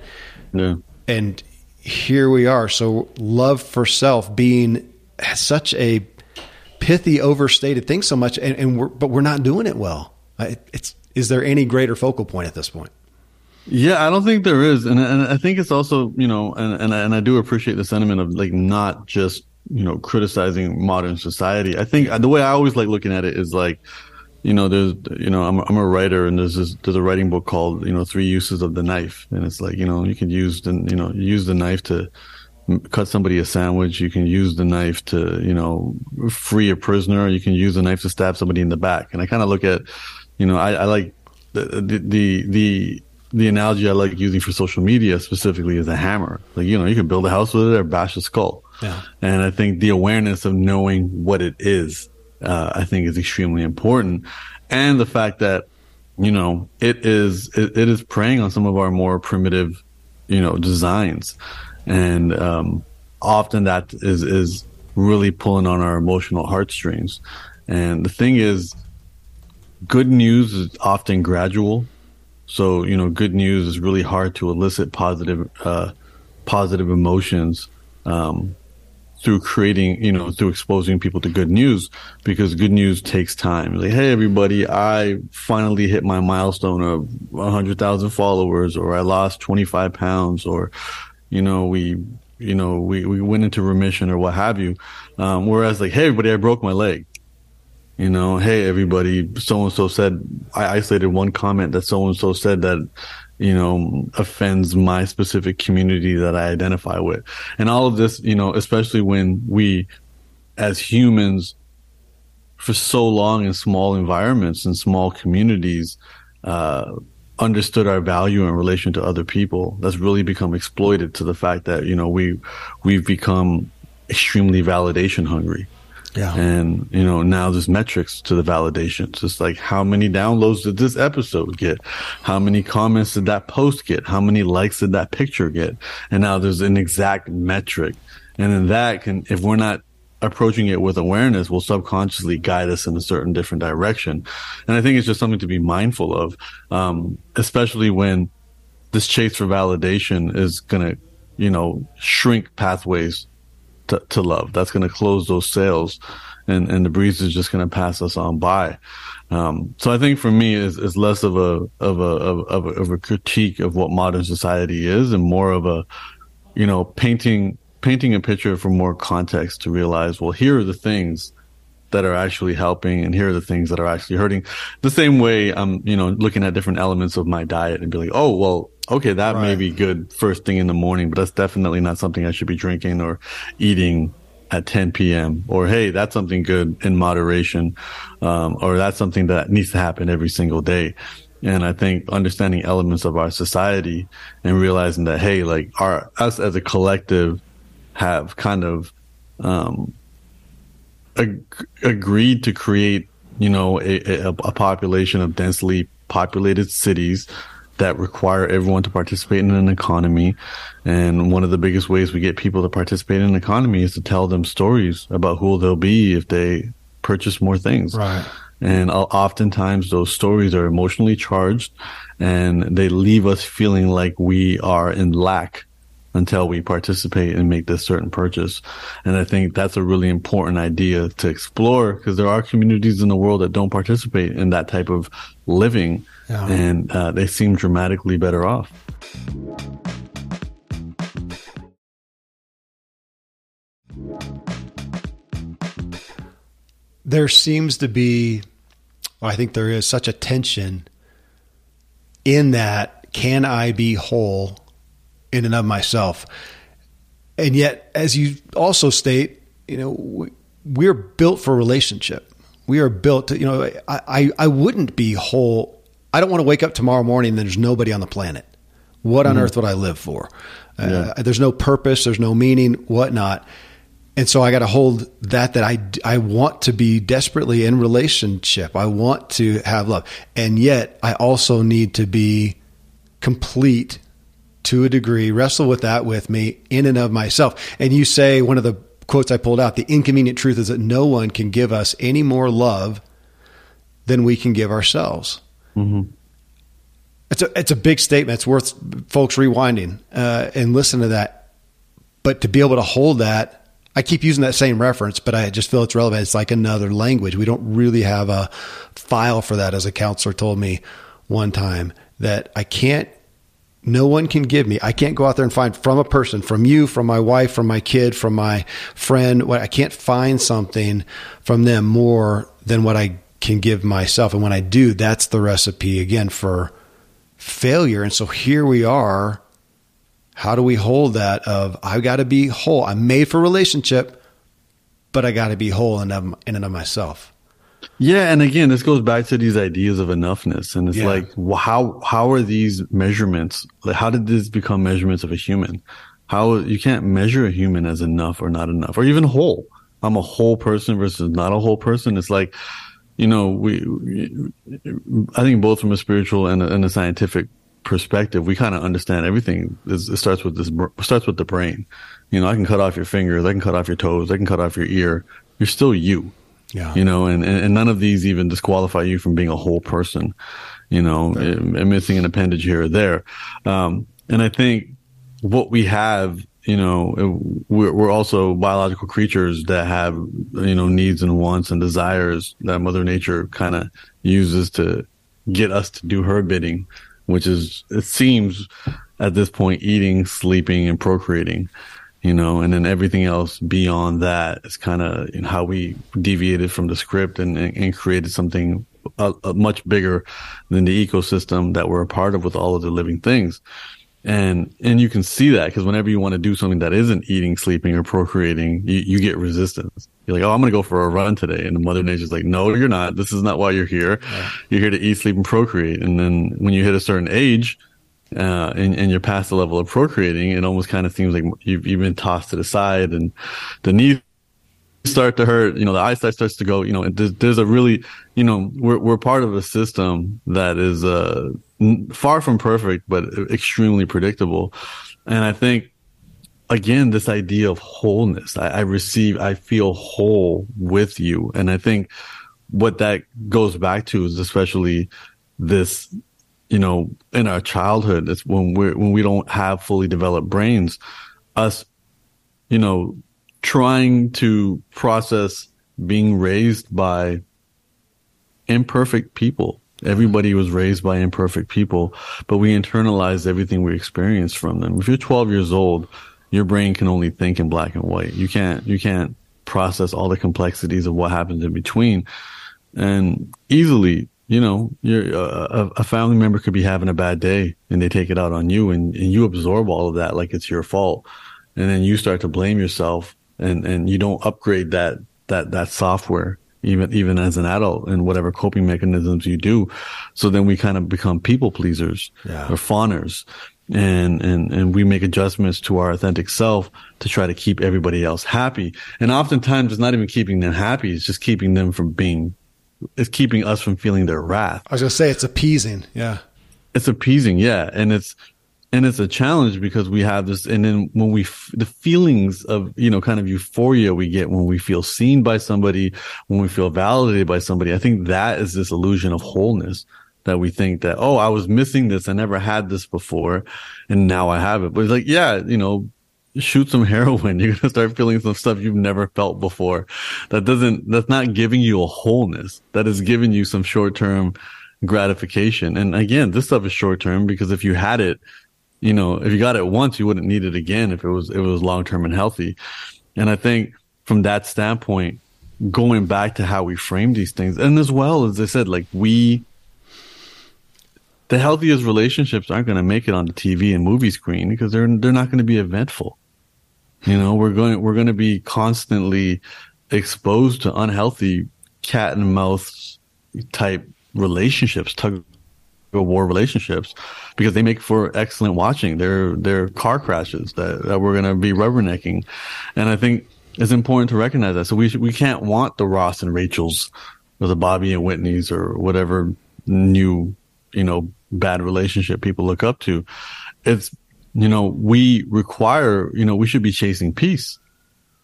Yeah. And here we are. So, love for self being such a pithy, overstated thing so much, and, and we're, but we're not doing it well. It's is there any greater focal point at this point? Yeah, I don't think there is, and and I think it's also you know, and and and I do appreciate the sentiment of like not just you know criticizing modern society. I think the way I always like looking at it is like, you know, there's you know, I'm I'm a writer, and there's this, there's a writing book called you know Three Uses of the Knife, and it's like you know you can use the you know use the knife to cut somebody a sandwich. You can use the knife to you know free a prisoner. You can use the knife to stab somebody in the back. And I kind of look at, you know, I, I like the the the, the the analogy I like using for social media specifically is a hammer. Like, you know, you can build a house with it or bash a skull. Yeah. And I think the awareness of knowing what it is, uh, I think is extremely important. And the fact that, you know, it is, it, it is preying on some of our more primitive, you know, designs. And, um, often that is, is really pulling on our emotional heartstrings. And the thing is, good news is often gradual so, you know, good news is really hard to elicit positive, uh, positive emotions, um, through creating, you know, through exposing people to good news because good news takes time. Like, hey, everybody, I finally hit my milestone of 100,000 followers, or I lost 25 pounds, or, you know, we, you know, we, we went into remission or what have you. Um, whereas like, hey, everybody, I broke my leg. You know, hey, everybody, so and so said, I isolated one comment that so and so said that, you know, offends my specific community that I identify with. And all of this, you know, especially when we as humans for so long in small environments and small communities, uh, understood our value in relation to other people. That's really become exploited to the fact that, you know, we, we've become extremely validation hungry. Yeah. And, you know, now there's metrics to the validations. It's like how many downloads did this episode get? How many comments did that post get? How many likes did that picture get? And now there's an exact metric. And then that can, if we're not approaching it with awareness, will subconsciously guide us in a certain different direction. And I think it's just something to be mindful of, um, especially when this chase for validation is going to, you know, shrink pathways to, to love. That's going to close those sails, and and the breeze is just going to pass us on by. Um, so I think for me is is less of a of a of a, of a critique of what modern society is, and more of a you know painting painting a picture for more context to realize well here are the things that are actually helping and here are the things that are actually hurting. The same way I'm, you know, looking at different elements of my diet and be like, oh, well, okay, that right. may be good first thing in the morning, but that's definitely not something I should be drinking or eating at 10 p.m. or hey, that's something good in moderation, um, or that's something that needs to happen every single day. And I think understanding elements of our society and realizing that hey, like our us as a collective have kind of um, ag- agreed to create, you know, a, a, a population of densely populated cities that require everyone to participate in an economy. And one of the biggest ways we get people to participate in an economy is to tell them stories about who they'll be if they purchase more things. Right. And oftentimes those stories are emotionally charged and they leave us feeling like we are in lack until we participate and make this certain purchase. And I think that's a really important idea to explore because there are communities in the world that don't participate in that type of living yeah. and uh, they seem dramatically better off. There seems to be, I think there is such a tension in that can I be whole in and of myself? And yet, as you also state, you know, we're built for relationship. We are built to, you know, I, I, I wouldn't be whole I don't want to wake up tomorrow morning and there's nobody on the planet. What on mm-hmm. earth would I live for? Uh. There's no purpose. There's no meaning. Whatnot. And so I got to hold that that I I want to be desperately in relationship. I want to have love, and yet I also need to be complete to a degree. Wrestle with that with me in and of myself. And you say one of the quotes I pulled out: the inconvenient truth is that no one can give us any more love than we can give ourselves. Mm-hmm. It's a it's a big statement. It's worth folks rewinding uh, and listen to that. But to be able to hold that, I keep using that same reference, but I just feel it's relevant. It's like another language. We don't really have a file for that. As a counselor told me one time that I can't. No one can give me. I can't go out there and find from a person, from you, from my wife, from my kid, from my friend. What I can't find something from them more than what I can give myself. And when I do, that's the recipe again for failure. And so here we are. How do we hold that of I've got to be whole. I'm made for relationship, but I got to be whole in, of, in and of myself. Yeah, and again, this goes back to these ideas of enoughness, and it's yeah. like, well, how how are these measurements? Like, how did this become measurements of a human? How you can't measure a human as enough or not enough, or even whole. I'm a whole person versus not a whole person. It's like you know, we, I think both from a spiritual and a, and a scientific perspective, we kind of understand everything. it starts with this, starts with the brain. You know, I can cut off your fingers, I can cut off your toes, I can cut off your ear. You're still you. Yeah. You know, and, and none of these even disqualify you from being a whole person, you know, right. and missing an appendage here or there. Um, and I think what we have you know, we're, we're also biological creatures that have, you know, needs and wants and desires that Mother Nature kind of uses to get us to do her bidding, which is, it seems at this point, eating, sleeping, and procreating, you know, and then everything else beyond that is kind of you know, how we deviated from the script and, and created something a, a much bigger than the ecosystem that we're a part of with all of the living things and and you can see that because whenever you want to do something that isn't eating, sleeping, or procreating, you, you get resistance. You're like, oh, I'm going to go for a run today, and the mother nature's like, no, you're not. This is not why you're here. Yeah. You're here to eat, sleep, and procreate. And then when you hit a certain age, uh, and, and you're past the level of procreating, it almost kind of seems like you've, you've been tossed to the side, and the knees start to hurt. You know, the eyesight starts to go. You know, there's, there's a really, you know, we're we're part of a system that is uh far from perfect, but extremely predictable. And I think, again, this idea of wholeness, I, I receive, I feel whole with you. And I think what that goes back to is especially this, you know, in our childhood, it's when we're, when we don't have fully developed brains, us, you know, trying to process being raised by imperfect people Everybody was raised by imperfect people, but we internalize everything we experience from them. If you're 12 years old, your brain can only think in black and white. You can't, you can't process all the complexities of what happens in between. And easily, you know, you're, uh, a, a, family member could be having a bad day and they take it out on you and, and you absorb all of that like it's your fault. And then you start to blame yourself and, and you don't upgrade that, that, that software even even as an adult and whatever coping mechanisms you do. So then we kind of become people pleasers yeah. or fawners and and and we make adjustments to our authentic self to try to keep everybody else happy. And oftentimes it's not even keeping them happy; it's just keeping them from being. It's keeping us from feeling their wrath. I was gonna say it's appeasing. Yeah, it's appeasing. Yeah, and it's and it's a challenge because we have this and then when we f- the feelings of you know kind of euphoria we get when we feel seen by somebody when we feel validated by somebody i think that is this illusion of wholeness that we think that, oh, I was missing this. I never had this before. And now I have it. But it's like, yeah, you know, shoot some [laughs] heroin. You're to start feeling some stuff you've never felt before. That doesn't, that's not giving you a wholeness. That is giving you some short term gratification. And again, this stuff is short term because if you had it, you know, if you got it once, you wouldn't need it again if it was, if it was long term and healthy. And I think from that standpoint, going back to how we frame these things, and as well as I said, like we the healthiest relationships aren't going to make it on the TV and movie screen because they're they're not going to be eventful. You know, we're going we're going to be constantly exposed to unhealthy cat and mouse type relationships, tug war relationships, because they make for excellent watching. They're they're car crashes that, that we're going to be rubbernecking, and I think it's important to recognize that. So we we can't want the Ross and Rachels or the Bobby and Whitneys or whatever new you know bad relationship people look up to. It's, you know, we require, you know, we should be chasing peace.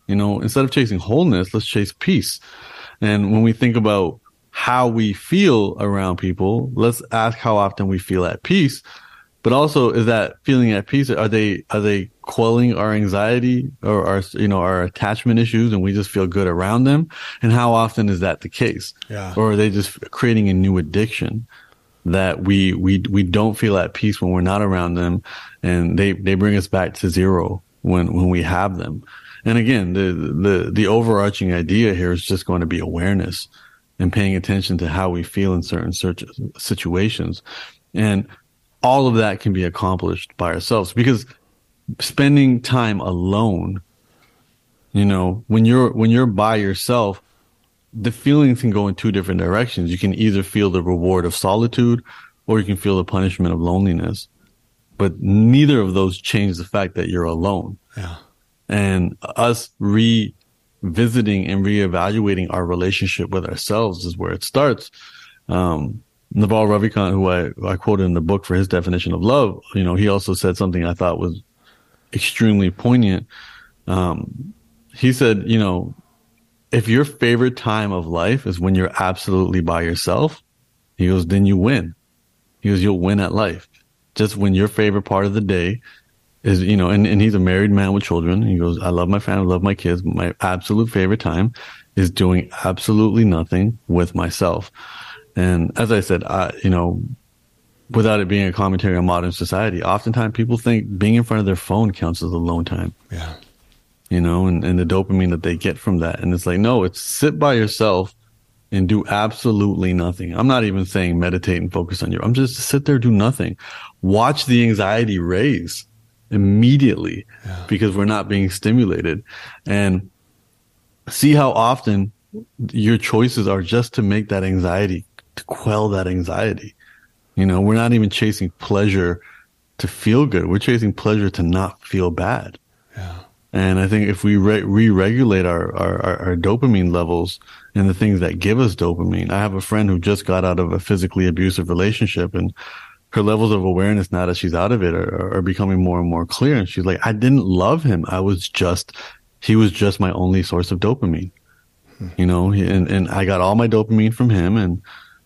You know, instead of chasing wholeness, let's chase peace. And when we think about how we feel around people, let's ask how often we feel at peace. But also, is that feeling at peace? Are they are they quelling our anxiety or our you know our attachment issues, and we just feel good around them? And how often is that the case? Yeah. Or are they just creating a new addiction? that we we we don't feel at peace when we're not around them, and they they bring us back to zero when when we have them. And again, the the the overarching idea here is just going to be awareness and paying attention to how we feel in certain situations, and all of that can be accomplished by ourselves because spending time alone you know when you're when you're by yourself the feelings can go in two different directions. You can either feel the reward of solitude or you can feel the punishment of loneliness. But neither of those change the fact that you're alone. Yeah. And us revisiting and reevaluating our relationship with ourselves is where it starts. Um, Naval Ravikant, who I, I quoted in the book for his definition of love, you know, he also said something I thought was extremely poignant. Um, he said, you know, if your favorite time of life is when you're absolutely by yourself, he goes, then you win. He goes, you'll win at life. Just when your favorite part of the day is, you know, and, and he's a married man with children. He goes, I love my family, love my kids. My absolute favorite time is doing absolutely nothing with myself. And as I said, I, you know, without it being a commentary on modern society, oftentimes people think being in front of their phone counts as alone time. Yeah you know, and, and the dopamine that they get from that. And it's like, no, it's sit by yourself and do absolutely nothing. I'm not even saying meditate and focus on you. I'm just sit there, do nothing. Watch the anxiety raise immediately yeah. because we're not being stimulated and see how often your choices are just to make that anxiety, to quell that anxiety. You know, we're not even chasing pleasure to feel good. We're chasing pleasure to not feel bad. Yeah. And I think if we re regulate our, our, our, dopamine levels and the things that give us dopamine, I have a friend who just got out of a physically abusive relationship and her levels of awareness now that she's out of it are, are becoming more and more clear. And she's like, I didn't love him. I was just, he was just my only source of dopamine, hmm. you know, and, and I got all my dopamine from him. And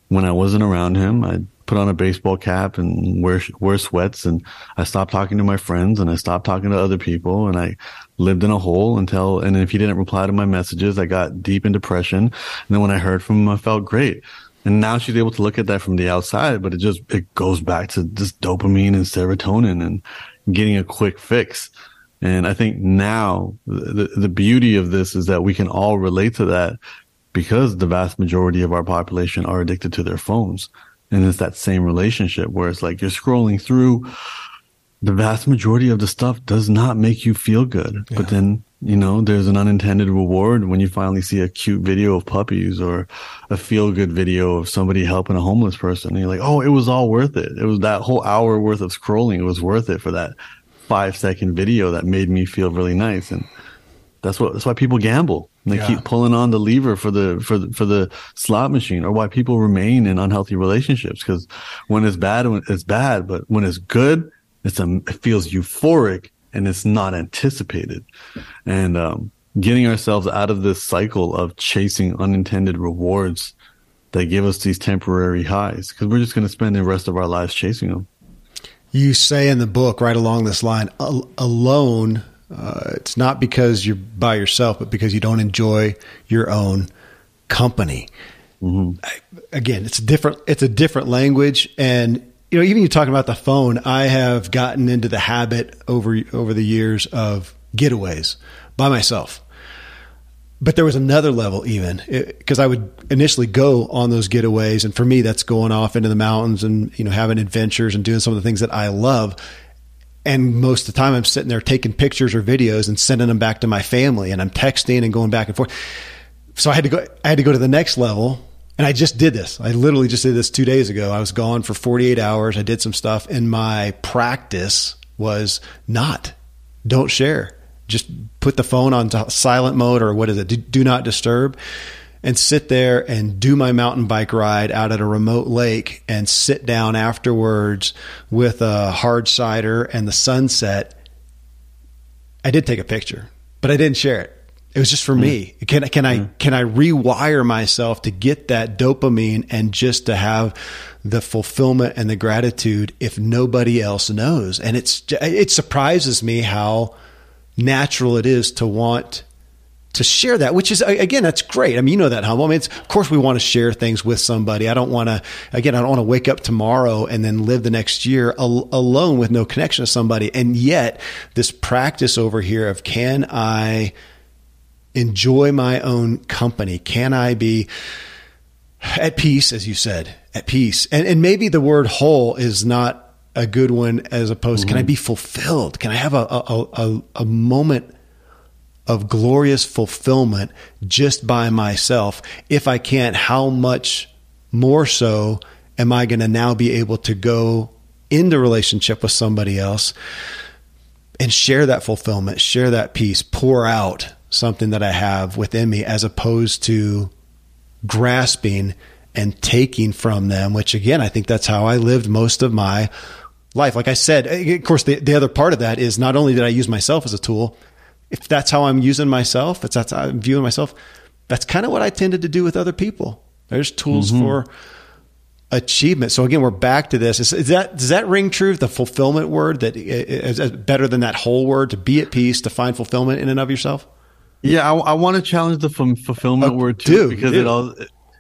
when I wasn't around him, I put on a baseball cap and wear wear sweats and I stopped talking to my friends and I stopped talking to other people and I lived in a hole until and if he didn't reply to my messages I got deep in depression and then when I heard from him I felt great and now she's able to look at that from the outside but it just it goes back to this dopamine and serotonin and getting a quick fix And I think now the, the beauty of this is that we can all relate to that because the vast majority of our population are addicted to their phones. And it's that same relationship where it's like you're scrolling through the vast majority of the stuff does not make you feel good. Yeah. But then, you know, there's an unintended reward when you finally see a cute video of puppies or a feel good video of somebody helping a homeless person. And you're like, oh, it was all worth it. It was that whole hour worth of scrolling. It was worth it for that five second video that made me feel really nice. And that's what, that's why people gamble. And they yeah. keep pulling on the lever for the, for the, for the slot machine or why people remain in unhealthy relationships. Cause when it's bad, it's bad, but when it's good, it's a, it feels euphoric and it's not anticipated. And, um, getting ourselves out of this cycle of chasing unintended rewards that give us these temporary highs because we're just going to spend the rest of our lives chasing them. You say in the book, right along this line, alone, uh, it's not because you're by yourself, but because you don't enjoy your own company. Mm-hmm. Again, it's different. It's a different language, and you know, even you talking about the phone, I have gotten into the habit over over the years of getaways by myself. But there was another level even because I would initially go on those getaways, and for me, that's going off into the mountains and you know having adventures and doing some of the things that I love. And most of the time, I'm sitting there taking pictures or videos and sending them back to my family, and I'm texting and going back and forth. So I had to go. I had to go to the next level and I just did this. I literally just did this two days ago. I was gone for 48 hours. I did some stuff, and my practice was not, don't share. Just put the phone on silent mode or what is it? Do, not disturb and sit there and do my mountain bike ride out at a remote lake and sit down afterwards with a hard cider and the sunset. I did take a picture, but I didn't share it. It was just for mm. me. Can can I mm. can I rewire myself to get that dopamine and just to have the fulfillment and the gratitude if nobody else knows? And it's it surprises me how natural it is to want to share that, which is again, that's great. I mean, you know that humble. I mean, of course we want to share things with somebody. I don't want to, again, I don't want to wake up tomorrow and then live the next year al- alone with no connection to somebody. And yet this practice over here of can I enjoy my own company? Can I be at peace, as you said, at peace? And, and maybe the word whole is not a good one as opposed mm-hmm. can I mm-hmm. be fulfilled? Can I have a, a, a, a moment of glorious fulfillment just by myself? If I can't, how much more so am I going to now be able to go into relationship with somebody else and share that fulfillment, share that peace, pour out something that I have within me as opposed to grasping and taking from them, which again, I think that's how I lived most of my life. Like I said, eh, of course, the, the other part of that is not only did I use myself as a tool, if that's how I'm using myself, if that's how I'm viewing myself, that's kind of what I tended to do with other people. There's tools mm-hmm. for achievement. So again, we're back to this. Is, is, that does that ring true? The fulfillment word that eh, eh, is better than that whole word to be at peace, to find fulfillment in and of yourself. Yeah, I, I want to challenge the f- fulfillment oh, word too, because it all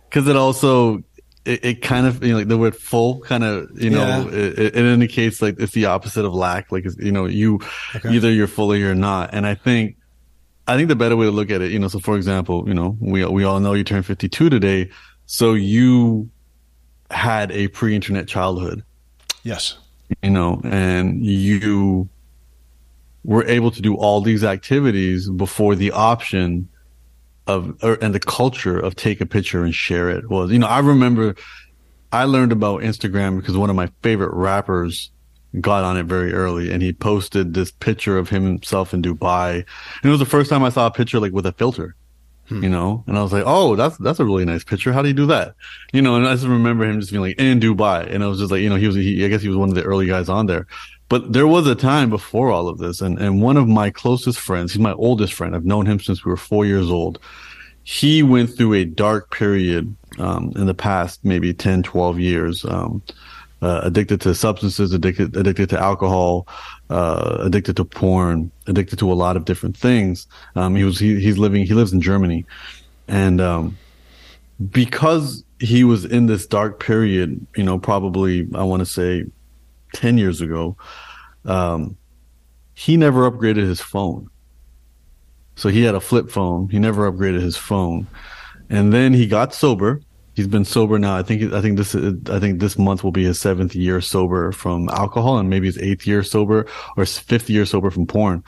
because it also it, it, kind of you know like the word full kind of you know yeah. it, it, indicates like it's the opposite of lack like you know you okay. either you're full or you're not and i think i think the better way to look at it you know so for example you know we we all know you turned 52 today so you had a pre-internet childhood yes you know and you were able to do all these activities before the option of or, and the culture of take a picture and share it. Was you know i remember i learned about instagram because one of my favorite rappers got on it very early and he posted this picture of himself in dubai. And it was the first time i saw a picture like with a filter hmm. you know? And i was like oh that's that's a really nice picture. How do you do that? You know and i just remember him just being like in dubai. And i was just like you know he was he, i guess he was one of the early guys on there but there was a time before all of this, and, and one of my closest friends, he's my oldest friend. I've known him since we were four years old. He went through a dark period um, in the past maybe 10, 12 years. Um, uh, addicted to substances, addicted addicted to alcohol, uh, addicted to porn, addicted to a lot of different things. Um, he was he, he's living he lives in Germany, and um, because he was in this dark period, you know, probably I want to say 10 years ago, um, he never upgraded his phone. So he had a flip phone. He never upgraded his phone. And then he got sober. He's been sober now. I think I think this I think this month will be his seventh year sober from alcohol, and maybe his eighth year sober or his fifth year sober from porn.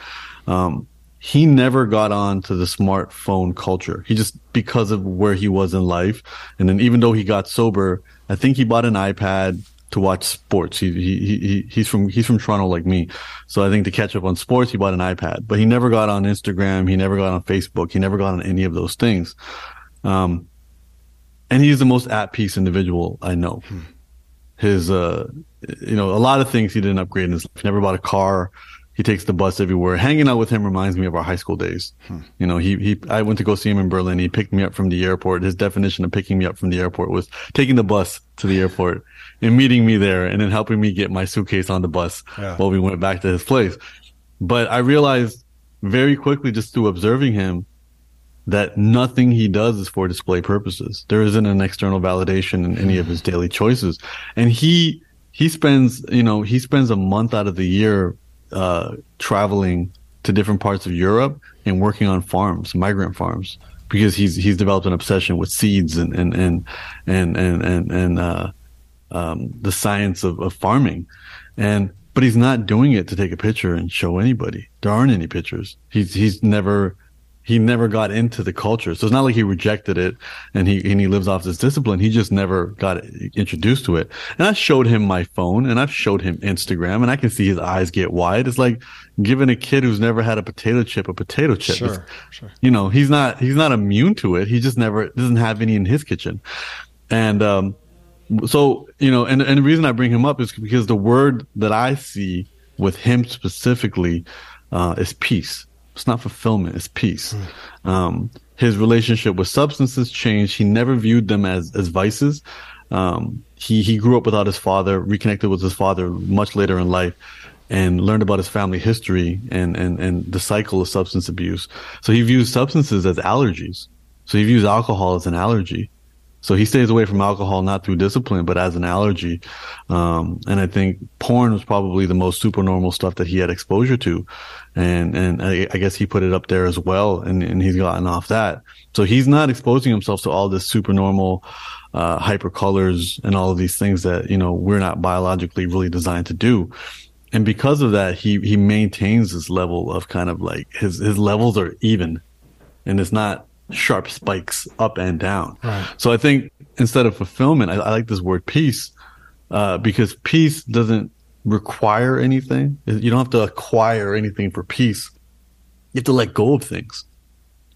Um, he never got on to the smartphone culture. He just because of where he was in life, and then even though he got sober, I think he bought an iPad to watch sports. He, he, he, he's from, he's from Toronto like me. So I think to catch up on sports, he bought an iPad, but he never got on Instagram. He never got on Facebook. He never got on any of those things. Um, and he's the most at peace individual I know. Hmm. His, uh, you know, a lot of things he didn't upgrade in his life. He never bought a car. He takes the bus everywhere. Hanging out with him reminds me of our high school days. Hmm. You know, he, he, I went to go see him in Berlin. He picked me up from the airport. His definition of picking me up from the airport was taking the bus to the airport and meeting me there and then helping me get my suitcase on the bus yeah. while we went back to his place. But I realized very quickly just through observing him that nothing he does is for display purposes. There isn't an external validation in any of his daily choices. And he, he spends, you know, he spends a month out of the year uh, traveling to different parts of Europe and working on farms, migrant farms, because he's he's developed an obsession with seeds and and and and and and, and uh, um, the science of, of farming, and but he's not doing it to take a picture and show anybody. There aren't any pictures. He's he's never he never got into the culture. So it's not like he rejected it and he, and he lives off this discipline. He just never got introduced to it. And I showed him my phone and I've showed him Instagram and I can see his eyes get wide. It's like giving a kid who's never had a potato chip a potato chip. Sure, sure. You know, he's not, he's not immune to it. He just never doesn't have any in his kitchen. And, um, so, you know, and, and the reason I bring him up is because the word that I see with him specifically, uh, is peace it's not fulfillment. It's peace. Mm. Um, his relationship with substances changed. He never viewed them as, as vices. Um, he, he grew up without his father, reconnected with his father much later in life and learned about his family history and, and, and the cycle of substance abuse. So he views substances as allergies. So he views alcohol as an allergy. So he stays away from alcohol not through discipline, but as an allergy. Um, and I think porn was probably the most supernormal stuff that he had exposure to. And, and I, I, guess he put it up there as well. And, and he's gotten off that. So he's not exposing himself to all this supernormal, uh, hyper colors and all of these things that, you know, we're not biologically really designed to do. And because of that, he, he maintains this level of kind of like his, his levels are even and it's not sharp spikes up and down. Right. So I think instead of fulfillment, I, I like this word peace, uh, because peace doesn't require anything. You don't have to acquire anything for peace. You have to let go of things.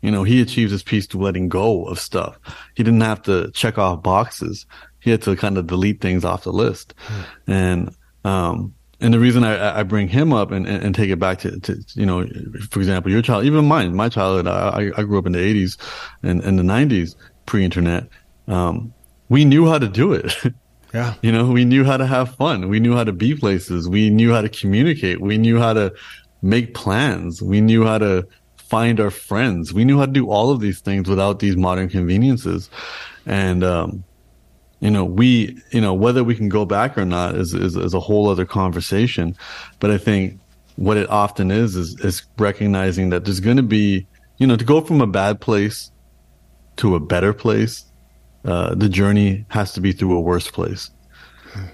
You know, he achieves his peace through letting go of stuff. He didn't have to check off boxes. He had to kind of delete things off the list. Mm. And, um, and the reason I, I bring him up and, and, take it back to, to, you know, for example, your child, even mine, my childhood, I, I grew up in the 80s and, and the 90s, pre internet. Um, we knew how to do it. [laughs] Yeah. You know, we knew how to have fun. We knew how to be places. We knew how to communicate. We knew how to make plans. We knew how to find our friends. We knew how to do all of these things without these modern conveniences. And, um, you know, we, you know, whether we can go back or not is, is, is a whole other conversation. But I think what it often is, is, is recognizing that there's going to be, you know, to go from a bad place to a better place, uh, the journey has to be through a worse place.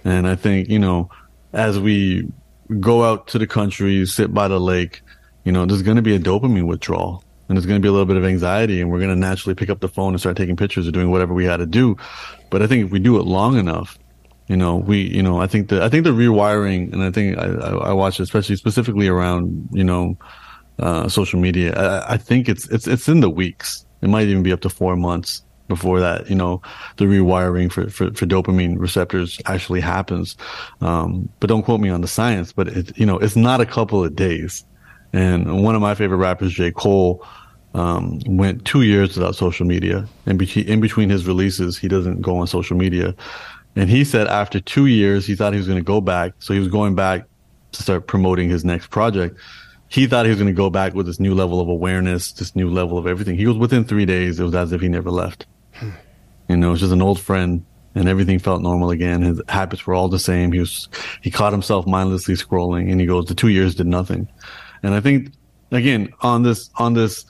And I think, you know, as we go out to the country, sit by the lake, you know, there's going to be a dopamine withdrawal and there's going to be a little bit of anxiety and we're going to naturally pick up the phone and start taking pictures or doing whatever we had to do. But I think if we do it long enough, you know, we, you know, I think the, I think the rewiring and I think I, I, I watch it, especially specifically around, you know, uh, social media. I, I think it's, it's, it's in the weeks. It might even be up to four months before that, you know, the rewiring for, for, for dopamine receptors actually happens. Um, but don't quote me on the science, but it, you know, it's not a couple of days. And one of my favorite rappers, J. Cole, um, went two years without social media. And in between his releases, he doesn't go on social media. And he said after two years, he thought he was going to go back. So he was going back to start promoting his next project. He thought he was going to go back with this new level of awareness, this new level of everything. He was within three days. It was as if he never left. You know, it was just an old friend and everything felt normal again. His habits were all the same. He was, he caught himself mindlessly scrolling and he goes, the two years did nothing. And I think again on this on this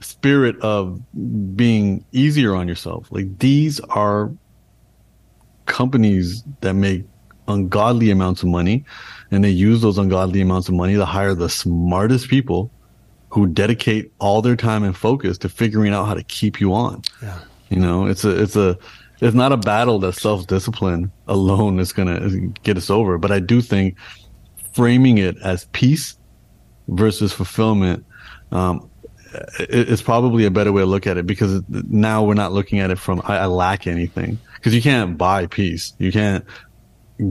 spirit of being easier on yourself, like these are companies that make ungodly amounts of money and they use those ungodly amounts of money to hire the smartest people who dedicate all their time and focus to figuring out how to keep you on. Yeah. You know, it's a, it's a, it's not a battle that self discipline alone is to get us over. But I do think framing it as peace versus fulfillment, um, is probably a better way to look at it because now we're not looking at it from I, I lack anything because you can't buy peace. You can't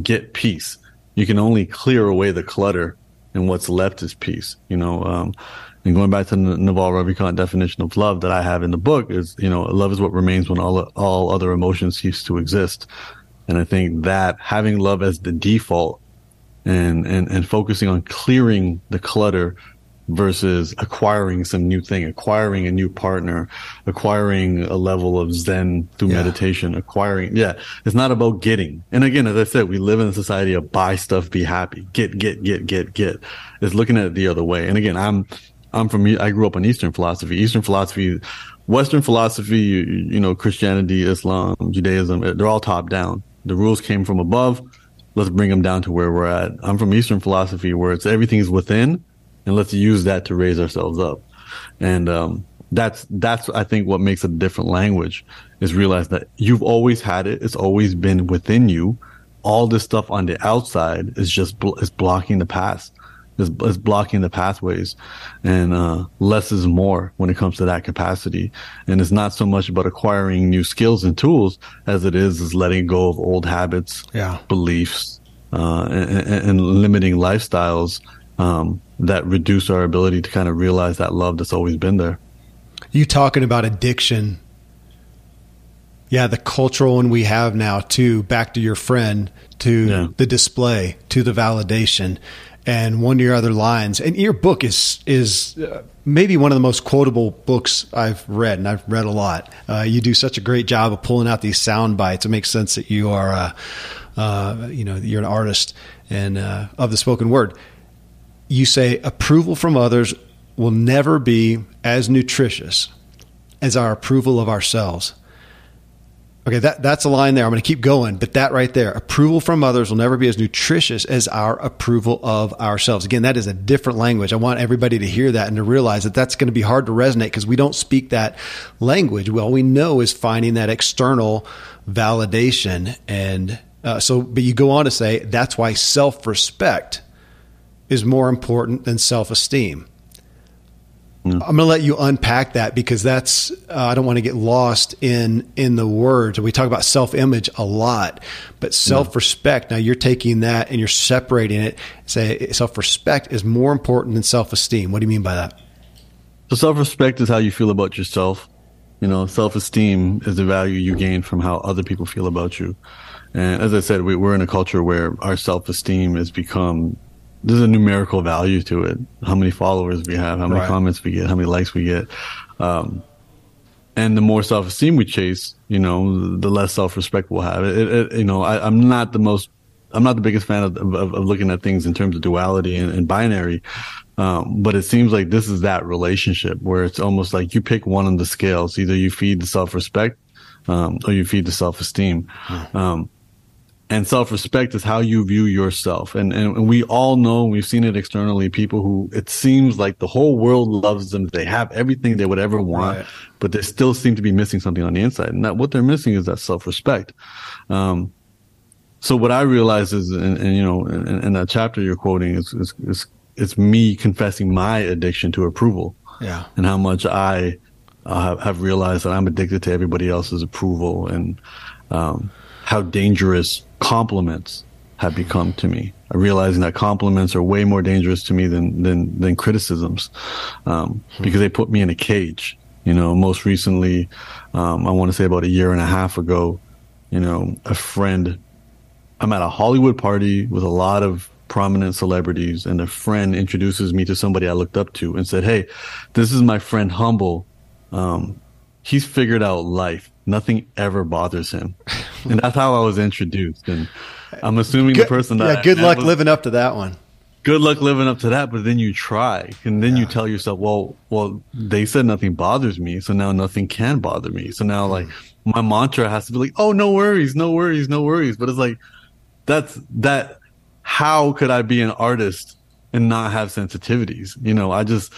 get peace. You can only clear away the clutter and what's left is peace. You know, um, and going back to the Naval Ravikant definition of love that I have in the book is, you know, love is what remains when all, all other emotions cease to exist. And I think that having love as the default and, and, and focusing on clearing the clutter versus acquiring some new thing, acquiring a new partner, acquiring a level of Zen through yeah. meditation, acquiring, yeah, it's not about getting. And again, as I said, we live in a society of buy stuff, be happy, get, get, get, get, get. It's looking at it the other way. And again, I'm, I'm from, I grew up in Eastern philosophy. Eastern philosophy, Western philosophy, you, you know, Christianity, Islam, Judaism, they're all top down. The rules came from above. Let's bring them down to where we're at. I'm from Eastern philosophy where it's everything is within and let's use that to raise ourselves up. And um, that's that's I think what makes a different language is realize that you've always had it. It's always been within you. All this stuff on the outside is just bl- is blocking the past. Is, is blocking the pathways, and uh, less is more when it comes to that capacity. And it's not so much about acquiring new skills and tools as it is is letting go of old habits, yeah. beliefs, uh, and, and, limiting lifestyles um, that reduce our ability to kind of realize that love that's always been there. You talking about addiction. Yeah, the cultural one we have now too, back to your friend, to yeah. the display, to the validation. And one of your other lines, and your book is is uh, maybe one of the most quotable books I've read, and I've read a lot. Uh, you do such a great job of pulling out these sound bites. It makes sense that you are, uh, uh you know, you're an artist and uh, of the spoken word you say approval from others will never be as nutritious as our approval of ourselves. Okay, that, that's a line there. I'm going to keep going, but that right there, approval from others will never be as nutritious as our approval of ourselves. Again, that is a different language. I want everybody to hear that and to realize that that's going to be hard to resonate because we don't speak that language. Well, we know is finding that external validation. And uh, so, but you go on to say that's why self respect is more important than self esteem. Mm. I'm going to let you unpack that because that's uh, I don't want to get lost in in the words. We talk about self image a lot, but self respect. Now you're taking that and you're separating it. Say self respect is more important than self esteem. What do you mean by that? So self respect is how you feel about yourself. You know, self esteem is the value you gain from how other people feel about you. And as I said, we, are in a culture where our self esteem has become there's a numerical value to it. How many followers we have, how many right. comments we get, how many likes we get. Um, and the more self esteem we chase, you know, the less self respect we'll have. It, it, you know, I, am not the most, I'm not the biggest fan of, of, of looking at things in terms of duality and, and binary. Um, but it seems like this is that relationship where it's almost like you pick one on the scales. Either you feed the self respect, um, or you feed the self esteem. Hmm. Um, and self-respect is how you view yourself. And, and we all know we've seen it externally people who it seems like the whole world loves them. They have everything they would ever want right. but they still seem to be missing something on the inside. And that what they're missing is that self-respect. Um, so what i realize is and, and you know in, in, that chapter you're quoting is, is, is it's me confessing my addiction to approval. Yeah. And how much i uh, have realized that i'm addicted to everybody else's approval and um, how dangerous compliments have become to me. Realizing that compliments are way more dangerous to me than than than criticisms, um, hmm. because they put me in a cage. You know, most recently, um, I want to say about a year and a half ago, you know, a friend. I'm at a Hollywood party with a lot of prominent celebrities, and a friend introduces me to somebody I looked up to and said, "Hey, this is my friend Humble. Um, he's figured out life nothing ever bothers him. and that's how I was introduced. And I'm assuming good, the person that yeah, good luck was, living up to that one. good luck living up to that. But then you try, and then yeah. you tell yourself, well, well, they said nothing bothers me, so now nothing can bother me. So now, like, my mantra has to be like, oh, no worries, no worries, no worries. But it's like, that's that. How could I be an artist and not have sensitivities? You know, I just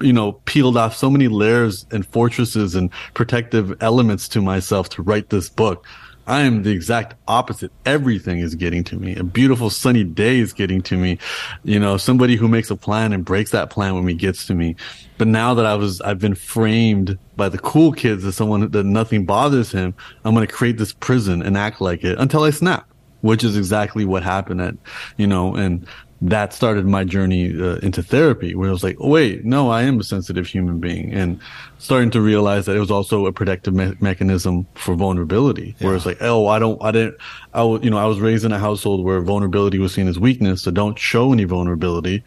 you know, peeled off so many layers and fortresses and protective elements to myself to write this book. I am the exact opposite. Everything is getting to me. A beautiful sunny day is getting to me. You know, somebody who makes a plan and breaks that plan when he gets to me. But now that I was, I've been framed by the cool kids as someone that nothing bothers him, I'm going to create this prison and act like it until I snap, which is exactly what happened at, you know, and that started my journey uh, into therapy where I was like, oh, wait, no, I am a sensitive human being and starting to realize that it was also a protective me- mechanism for vulnerability yeah. where it's like, oh, I don't, I didn't, I was, you know, I was raised in a household where vulnerability was seen as weakness. So don't show any vulnerability.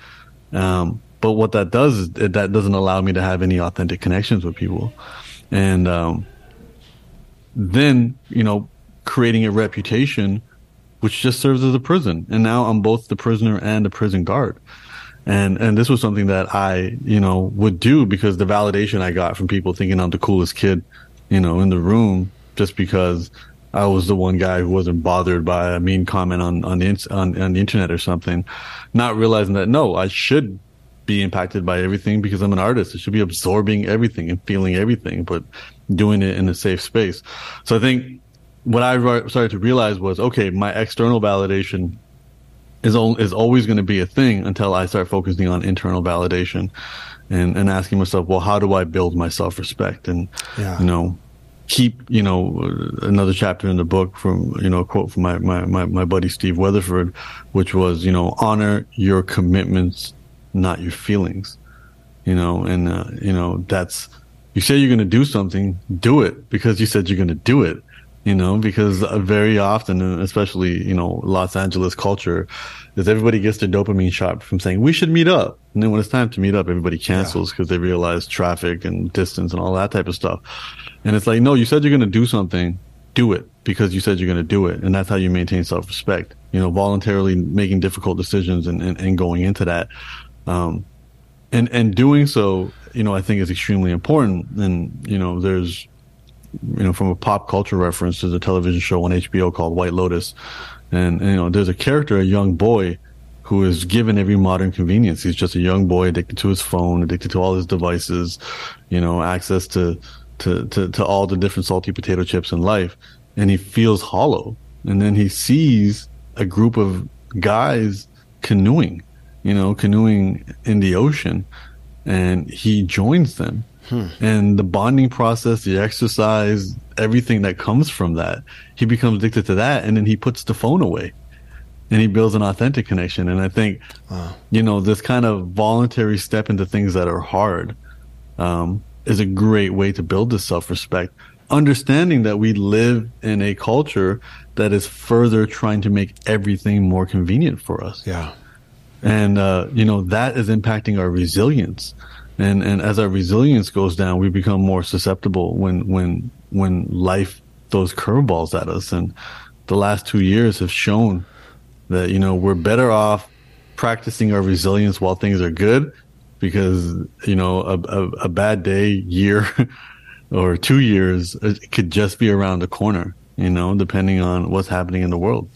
Um, but what that does is it, that doesn't allow me to have any authentic connections with people. And, um, then, you know, creating a reputation which just serves as a prison. And now I'm both the prisoner and the prison guard. And, and this was something that I, you know, would do because the validation I got from people thinking I'm the coolest kid, you know, in the room just because I was the one guy who wasn't bothered by a mean comment on, on the, on, on the internet or something, not realizing that no, I should be impacted by everything because I'm an artist. I should be absorbing everything and feeling everything, but doing it in a safe space. So I think what I started to realize was, okay, my external validation is is always going to be a thing until I start focusing on internal validation and, and asking myself, well, how do I build my self respect and, yeah. you know, keep, you know, another chapter in the book from, you know, a quote from my, my, my, my buddy Steve Weatherford, which was, you know, honor your commitments, not your feelings, you know, and, uh, you know, that's, you say you're going to do something, do it because you said you're going to do it you know, because very often, especially, you know, Los Angeles culture is everybody gets their dopamine shot from saying we should meet up. And then when it's time to meet up, everybody cancels because yeah. they realize traffic and distance and all that type of stuff. And it's like, no, you said you're going to do something, do it because you said you're going to do it. And that's how you maintain self respect, you know, voluntarily making difficult decisions and, and, and going into that. Um, and, and doing so, you know, I think is extremely important. And, you know, there's, you know, from a pop culture reference, there's a television show on HBO called White Lotus. And, and, you know, there's a character, a young boy, who is given every modern convenience. He's just a young boy addicted to his phone, addicted to all his devices, you know, access to, to, to, to all the different salty potato chips in life. And he feels hollow. And then he sees a group of guys canoeing, you know, canoeing in the ocean. And he joins them Hmm. And the bonding process, the exercise, everything that comes from that, he becomes addicted to that. And then he puts the phone away and he builds an authentic connection. And I think, wow. you know, this kind of voluntary step into things that are hard um, is a great way to build this self respect. Understanding that we live in a culture that is further trying to make everything more convenient for us. Yeah. And, uh, you know, that is impacting our resilience and and as our resilience goes down, we become more susceptible when when when life throws curveballs at us. And the last two years have shown that you know we're better off practicing our resilience while things are good, because you know a, a, a bad day, year, [laughs] or two years could just be around the corner. You know, depending on what's happening in the world.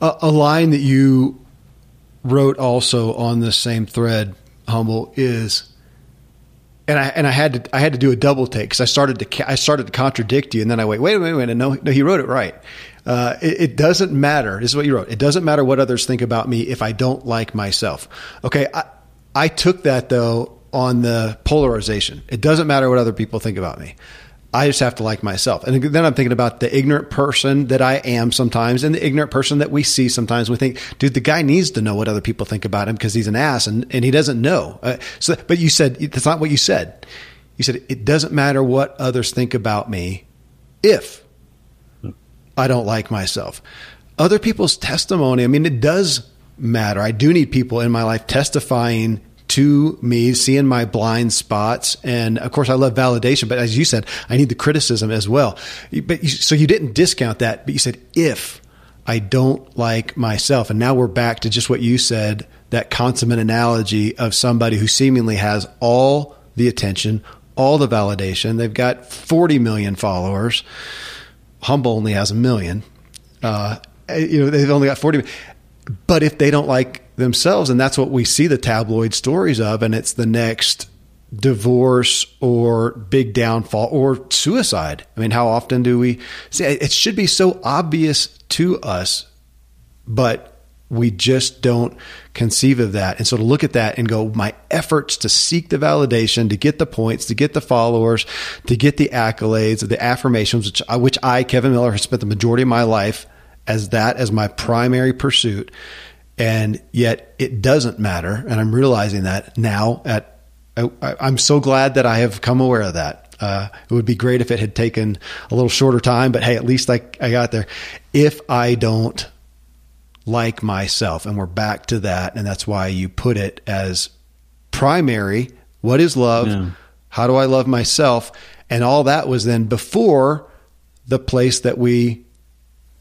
A, a line that you wrote also on this same thread, humble, is and I and I had to I had to do a double take because I started to I started to contradict you, and then I wait wait wait wait and no no he wrote it right. Uh, it, it, doesn't matter. This is what you wrote. It doesn't matter what others think about me if I don't like myself. Okay, I, I took that though on the polarization. It doesn't matter what other people think about me. I just have to like myself. And then I'm thinking about the ignorant person that I am sometimes and the ignorant person that we see sometimes. We think, dude, the guy needs to know what other people think about him because he's an ass and, and he doesn't know. Uh, so, but you said, that's not what you said. You said, it doesn't matter what others think about me if I don't like myself. Other people's testimony, I mean, it does matter. I do need people in my life testifying to me, seeing my blind spots. And of course, I love validation, but as you said, I need the criticism as well. But you, so you didn't discount that, but you said, if I don't like myself. And now we're back to just what you said that consummate analogy of somebody who seemingly has all the attention, all the validation. They've got 40 million followers. Humble only has a million. Uh, you know, they've only got 40. But if they don't like themselves, and that's what we see the tabloid stories of, and it's the next divorce or big downfall or suicide. I mean, how often do we see it should be so obvious to us, but we just don't conceive of that. And so to look at that and go, my efforts to seek the validation, to get the points, to get the followers, to get the accolades, the affirmations, which I, which I, Kevin Miller, have spent the majority of my life as that as my primary pursuit. And yet it doesn't matter. And I'm realizing that now at I, am so glad that I have come aware of that. Uh, it would be great if it had taken a little shorter time, but hey, at least I, I got there. If I don't like myself, and we're back to that, and that's why you put it as primary. What is love? Yeah. How do I love myself? And all that was then before the place that we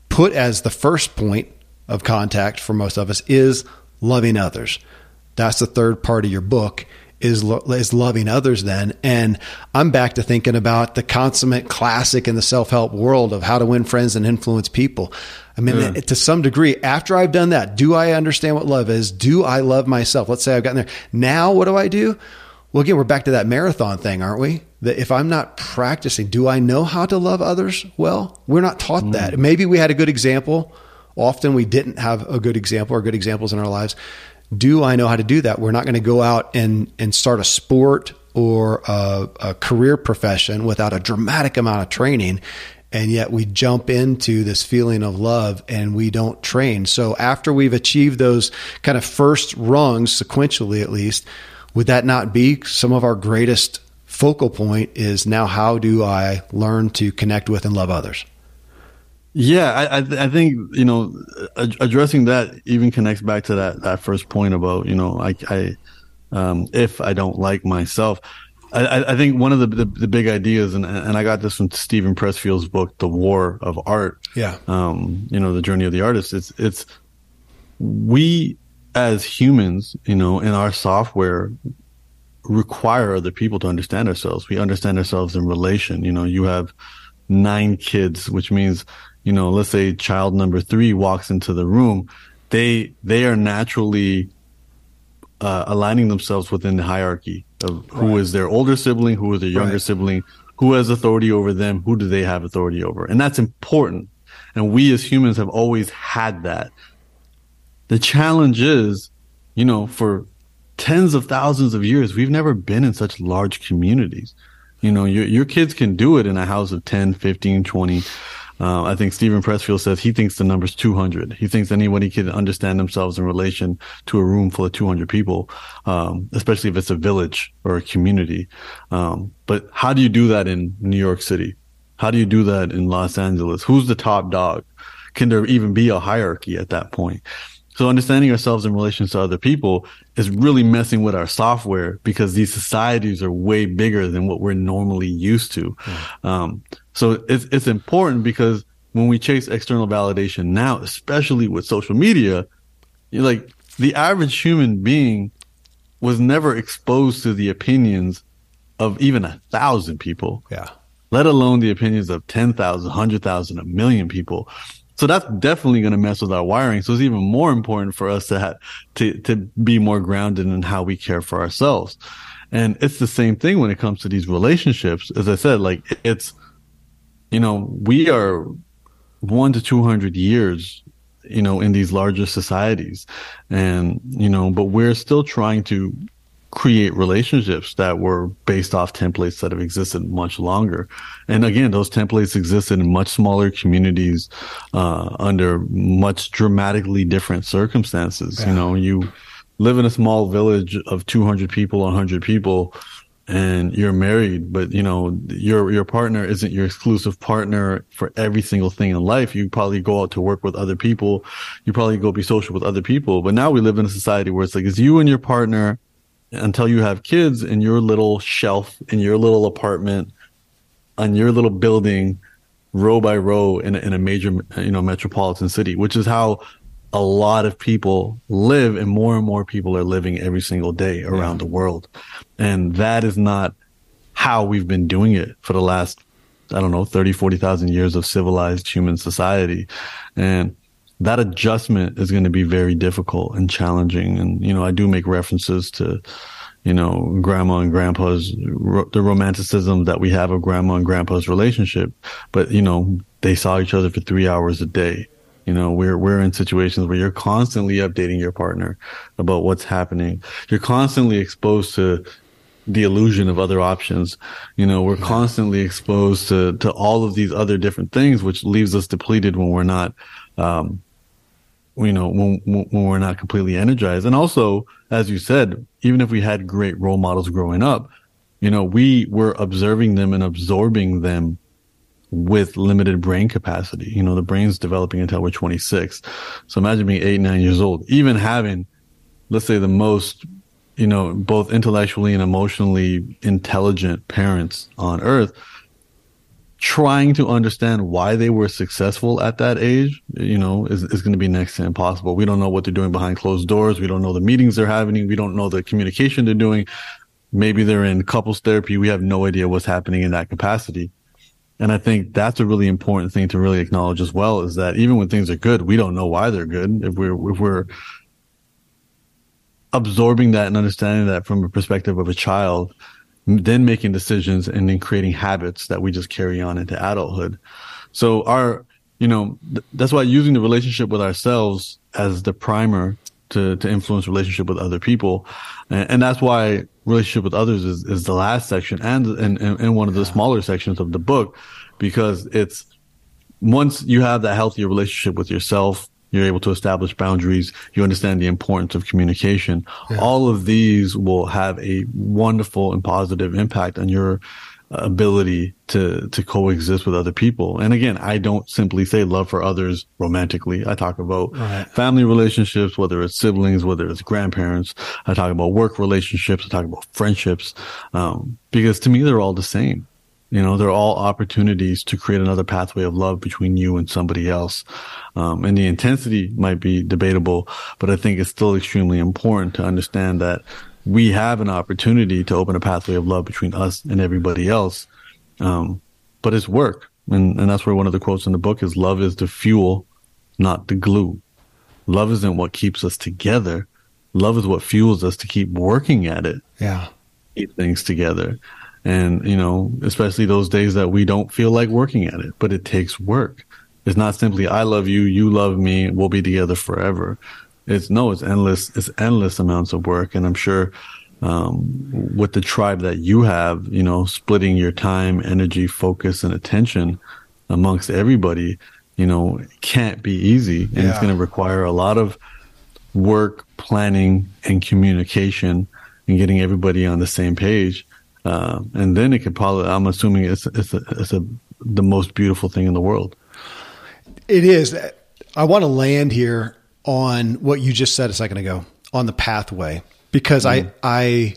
put as the first point of contact for most of us is loving others. That's the third part of your book is is loving others then. And i'm back to thinking about the consummate classic in the self-help world of how to win friends and influence people. I mean yeah. to some degree after i've done that do i understand what love is? Do i love myself? Let's say i've gotten there. Now what do i do? Well again we're back to that marathon thing aren't we? That if i'm not practicing do i know how to love others? Well we're not taught mm. that maybe we had a good example often we didn't have a good example or good examples in our lives do I know how to do that? We're not going to go out and, and start a sport or a, a career profession without a dramatic amount of training. And yet we jump into this feeling of love and we don't train. So after we've achieved those kind of first rungs, sequentially at least, would that not be some of our greatest focal point is now how do I learn to connect with and love others? Yeah, I, I think you know addressing that even connects back to that that first point about you know I, I um, if I don't like myself. I, I think one of the, the, the big ideas, and and I got this from Steven Pressfield's book, The War of Art. Yeah. Um, you know, the journey of the artist. It's it's we as humans, you know, in our software require other people to understand ourselves. We understand ourselves in relation. You know, you have nine kids, which means you know, let's say child number three walks into the room, they they are naturally uh, aligning themselves within the hierarchy of who right. is their older sibling, who is their younger right. sibling, who has authority over them, who do they have authority over, and that's important. And we as humans have always had that. The challenge is, you know, for tens of thousands of years, we've never been in such large communities. You know, your, your kids can do it in a house of 10, 15, 20. Uh, I think Steven Pressfield says he thinks the number's 200. He thinks anybody can understand themselves in relation to a room full of 200 people, um, especially if it's a village or a community. Um, but how do you do that in New York City? How do you do that in Los Angeles? Who's the top dog? Can there even be a hierarchy at that point? So understanding ourselves in relation to other people is really messing with our software because these societies are way bigger than what we're normally used to. Mm. Um, so it's, it's important because when we chase external validation now, especially with social media, you're like the average human being was never exposed to the opinions of even a thousand people. Yeah. Let alone the opinions of 10,000, 100,000, a million people. So that's definitely going to mess with our wiring. So it's even more important for us to have, to, to be more grounded in how we care for ourselves. And it's the same thing when it comes to these relationships. As I said, like it's, you know, we are one to 200 years, you know, in these larger societies. And, you know, but we're still trying to create relationships that were based off templates that have existed much longer. And again, those templates existed in much smaller communities, uh, under much dramatically different circumstances. Yeah. You know, you live in a small village of 200 people, 100 people, and you're married, but you know, your, your partner isn't your exclusive partner for every single thing in life. You probably go out to work with other people. You probably go be social with other people. But now we live in a society where it's like, it's you and your partner until you have kids in your little shelf in your little apartment on your little building row by row in a, in a major, you know, metropolitan city, which is how a lot of people live and more and more people are living every single day around yeah. the world. And that is not how we've been doing it for the last, I don't know, 30, 40,000 years of civilized human society. And that adjustment is going to be very difficult and challenging. And, you know, I do make references to, you know, grandma and grandpa's, ro- the romanticism that we have of grandma and grandpa's relationship. But, you know, they saw each other for three hours a day. You know, we're, we're in situations where you're constantly updating your partner about what's happening. You're constantly exposed to the illusion of other options. You know, we're constantly exposed to, to all of these other different things, which leaves us depleted when we're not, um, you know, when, when we're not completely energized. And also, as you said, even if we had great role models growing up, you know, we were observing them and absorbing them with limited brain capacity. You know, the brain's developing until we're 26. So imagine being eight, nine years old, even having, let's say the most, you know, both intellectually and emotionally intelligent parents on earth trying to understand why they were successful at that age, you know, is, is going to be next to impossible. We don't know what they're doing behind closed doors. We don't know the meetings they're having. We don't know the communication they're doing. Maybe they're in couples therapy. We have no idea what's happening in that capacity. And I think that's a really important thing to really acknowledge as well is that even when things are good, we don't know why they're good. If we're, if we're absorbing that and understanding that from a perspective of a child, then making decisions and then creating habits that we just carry on into adulthood. So our, you know, th- that's why using the relationship with ourselves as the primer to, to influence relationship with other people. And, and that's why relationship with others is, is the last section and, and, and one of the smaller sections of the book, because it's once you have that healthier relationship with yourself, you're able to establish boundaries. You understand the importance of communication. Yeah. All of these will have a wonderful and positive impact on your ability to to coexist with other people. And again, I don't simply say love for others romantically. I talk about right. family relationships, whether it's siblings, whether it's grandparents. I talk about work relationships. I talk about friendships, um, because to me they're all the same. You know, they're all opportunities to create another pathway of love between you and somebody else. Um, and the intensity might be debatable, but I think it's still extremely important to understand that we have an opportunity to open a pathway of love between us and everybody else. Um, but it's work. And, and that's where one of the quotes in the book is love is the fuel, not the glue. Love isn't what keeps us together. Love is what fuels us to keep working at it. Yeah. Keep things together. And, you know, especially those days that we don't feel like working at it, but it takes work. It's not simply I love you, you love me, we'll be together forever. It's no, it's endless. It's endless amounts of work, and I'm sure um, with the tribe that you have, you know, splitting your time, energy, focus, and attention amongst everybody, you know, can't be easy, and yeah. it's going to require a lot of work, planning, and communication, and getting everybody on the same page. Uh, and then it could probably, I'm assuming it's it's a, it's a the most beautiful thing in the world. It is. I want to land here on what you just said a second ago on the pathway because mm. I I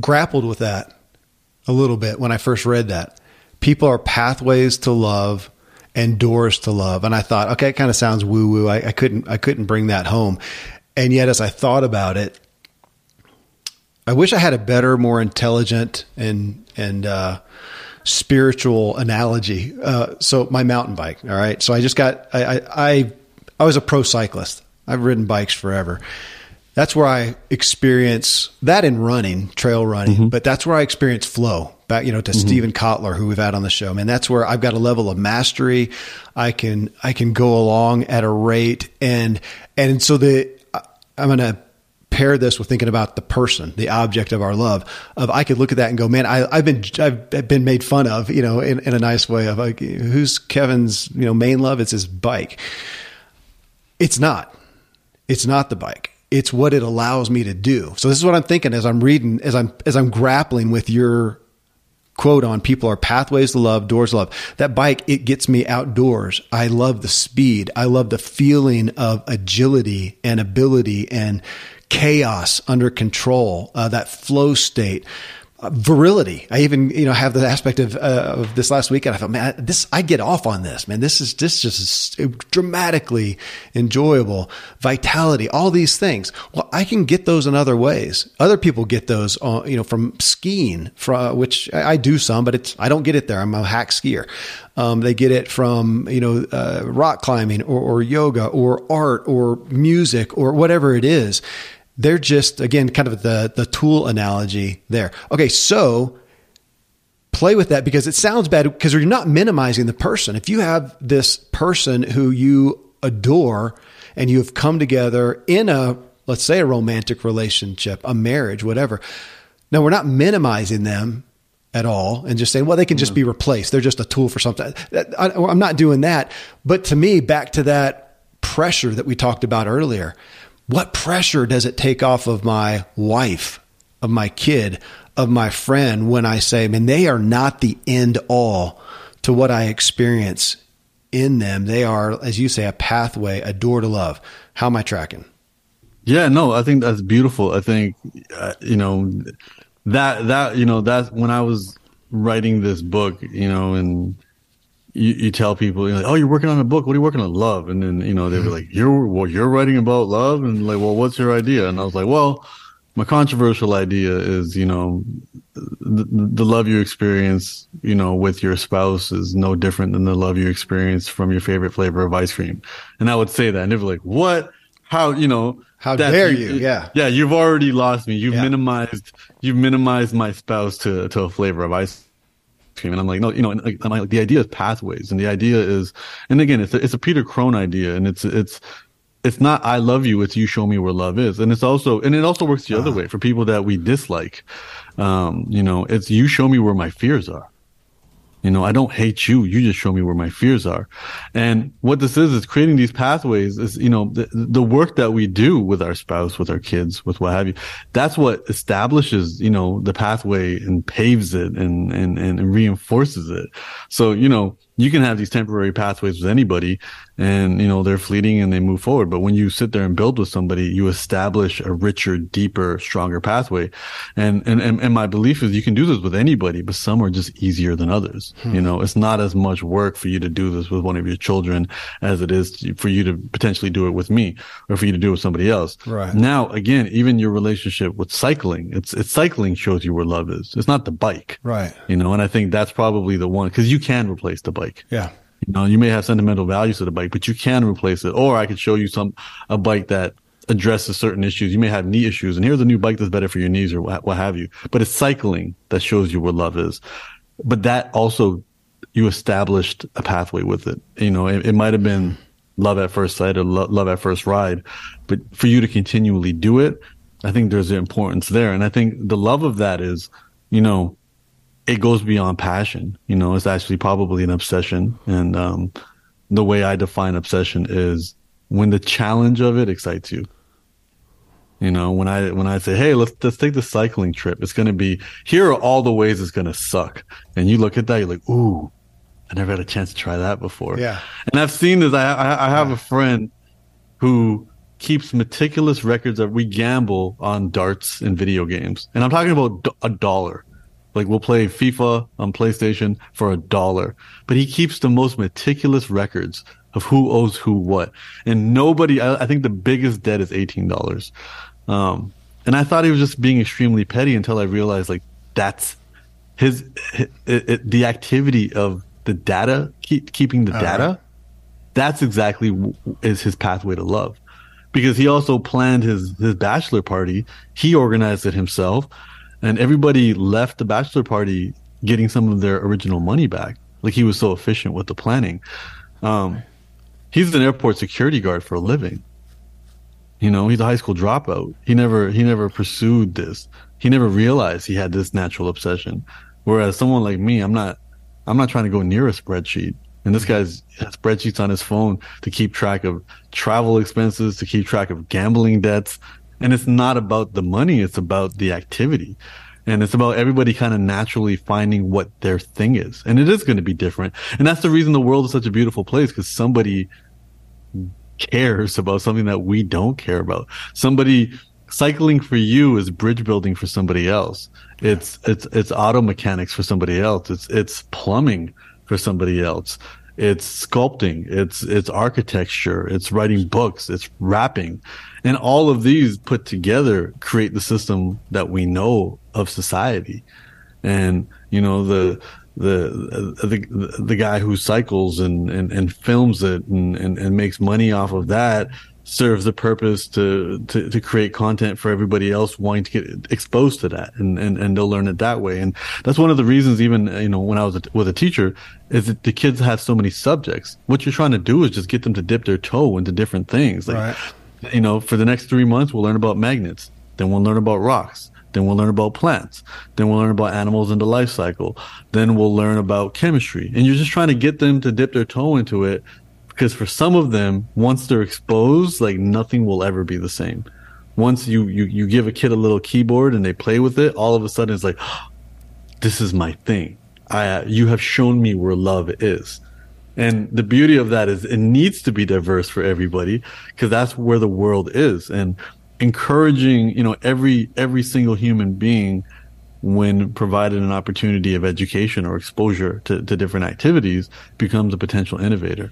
grappled with that a little bit when I first read that. People are pathways to love and doors to love. And I thought, okay, it kind of sounds woo woo. I, I couldn't I couldn't bring that home. And yet as I thought about it, I wish I had a better, more intelligent and and uh, spiritual analogy. Uh, so my mountain bike. All right. So I just got, I, I, I, was a pro cyclist. I've ridden bikes forever. That's where I experience that in running, trail running, mm-hmm. but that's where I experience flow back, you know, to mm-hmm. Steven Kotler, who we've had on the show, man, that's where I've got a level of mastery. I can, I can go along at a rate and, and so the, I'm going to pair this with thinking about the person, the object of our love. Of I could look at that and go, man, I, have been I've been made fun of, you know, in, in a nice way. Of like, who's Kevin's, you know, main love? It's his bike. It's not. It's not the bike. It's what it allows me to do. So this is what I'm thinking as I'm reading, as I'm as I'm grappling with your quote on people are pathways to love, doors to love. That bike, it gets me outdoors. I love the speed. I love the feeling of agility and ability and chaos under control, uh, that flow state. virility. I even, you know, have the aspect of, uh, of this last weekend. I thought, man, this, I get off on this, man. This is, this just is dramatically enjoyable. Vitality, all these things. Well, I can get those in other ways. Other people get those, uh, you know, from skiing, from, which I do some, but it's, I don't get it there. I'm a hack skier. Um, they get it from, you know, uh, rock climbing or, or yoga or art or music or whatever it is they're just again kind of the the tool analogy there. Okay, so play with that because it sounds bad because you're not minimizing the person. If you have this person who you adore and you have come together in a let's say a romantic relationship, a marriage, whatever. Now we're not minimizing them at all and just saying, well, they can just be replaced. They're just a tool for something. I'm not doing that. But to me, back to that pressure that we talked about earlier what pressure does it take off of my wife, of my kid, of my friend when I say, man, they are not the end all to what I experience in them. They are, as you say, a pathway, a door to love. How am I tracking? Yeah, no, I think that's beautiful. I think, uh, you know, that, that, you know, that's when I was writing this book, you know, and you, you tell people, you're like, oh, you're working on a book. What are you working on? Love. And then, you know, they were mm-hmm. like, you're, well, you're writing about love. And like, well, what's your idea? And I was like, well, my controversial idea is, you know, the, the love you experience, you know, with your spouse is no different than the love you experience from your favorite flavor of ice cream. And I would say that and they'd be like, what? How, you know, how dare you? Yeah. Yeah. You've already lost me. You've yeah. minimized, you've minimized my spouse to, to a flavor of ice and I'm like, no, you know, I'm like, the idea is pathways, and the idea is, and again, it's a, it's a Peter Crone idea, and it's it's it's not I love you, it's you show me where love is, and it's also and it also works the uh other uh-huh. way for people that we dislike. Um, you know, it's you show me where my fears are. You know, I don't hate you. You just show me where my fears are. And what this is, is creating these pathways is, you know, the, the work that we do with our spouse, with our kids, with what have you. That's what establishes, you know, the pathway and paves it and, and, and reinforces it. So, you know, you can have these temporary pathways with anybody and you know they're fleeting and they move forward. But when you sit there and build with somebody you establish a richer deeper stronger pathway. And and and, and my belief is you can do this with anybody but some are just easier than others. Hmm. you know it's not as much work for you to do this with one of your children as it is for you to potentially do it with me or for you to do it with somebody else. Right. Now again even your relationship with cycling it's it's cycling shows you where love is. It's not the bike. Right. You know and i think that's probably the one because you can replace the bike yeah you know, you may have sentimental values to the bike, but you can replace it. Or I could show you some a bike that addresses certain issues. You may have knee issues, and here's a new bike that's better for your knees or what, what have you. But it's cycling that shows you where love is. But that also you established a pathway with it. You know, it, it might have been love at first sight or lo- love at first ride, but for you to continually do it, I think there's an importance there. And I think the love of that is, you know, it goes beyond passion. You know, it's actually probably an obsession. And um, the way I define obsession is when the challenge of it excites you. You know, when I when I say, "Hey, let's let's take the cycling trip," it's going to be here are all the ways it's going to suck, and you look at that, you're like, "Ooh, I never had a chance to try that before." Yeah, and I've seen this. I I, I have a friend who keeps meticulous records of we gamble on darts and video games, and I'm talking about a dollar. Like we'll play FIFA on PlayStation for a dollar, but he keeps the most meticulous records of who owes who what. And nobody, I, I think the biggest debt is $18. Um, and I thought he was just being extremely petty until I realized like that's his, his it, it, the activity of the data, keep, keeping the data. Right. That's exactly w- is his pathway to love because he also planned his, his bachelor party. He organized it himself and everybody left the bachelor party getting some of their original money back. Like he was so efficient with the planning. Um, he's an airport security guard for a living. You know, he's a high school dropout. He never he never pursued this. He never realized he had this natural obsession. Whereas someone like me, I'm not I'm not trying to go near a spreadsheet. And this guy's has spreadsheets on his phone to keep track of travel expenses, to keep track of gambling debts, and it's not about the money, it's about the activity. And it's about everybody kind of naturally finding what their thing is. And it is going to be different. And that's the reason the world is such a beautiful place because somebody cares about something that we don't care about. Somebody cycling for you is bridge building for somebody else. It's it's it's auto mechanics for somebody else. It's it's plumbing for somebody else. It's sculpting. It's it's architecture. It's writing books. It's rapping, and all of these put together create the system that we know of society. And you know the the the the guy who cycles and and, and films it and, and and makes money off of that serves the purpose to, to, to create content for everybody else wanting to get exposed to that and, and, and they'll learn it that way. And that's one of the reasons even, you know, when I was a, with a teacher is that the kids have so many subjects. What you're trying to do is just get them to dip their toe into different things. Like, right. you know, for the next three months, we'll learn about magnets. Then we'll learn about rocks. Then we'll learn about plants. Then we'll learn about animals and the life cycle. Then we'll learn about chemistry. And you're just trying to get them to dip their toe into it because for some of them, once they're exposed, like nothing will ever be the same. Once you, you, you give a kid a little keyboard and they play with it, all of a sudden it's like, oh, this is my thing. I, you have shown me where love is. And the beauty of that is it needs to be diverse for everybody because that's where the world is. And encouraging, you know, every, every single human being when provided an opportunity of education or exposure to, to different activities becomes a potential innovator.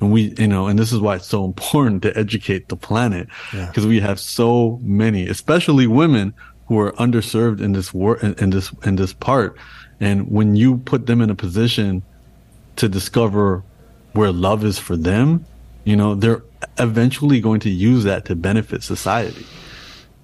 And we, you know, and this is why it's so important to educate the planet because yeah. we have so many, especially women who are underserved in this work, in, in this, in this part. And when you put them in a position to discover where love is for them, you know, they're eventually going to use that to benefit society.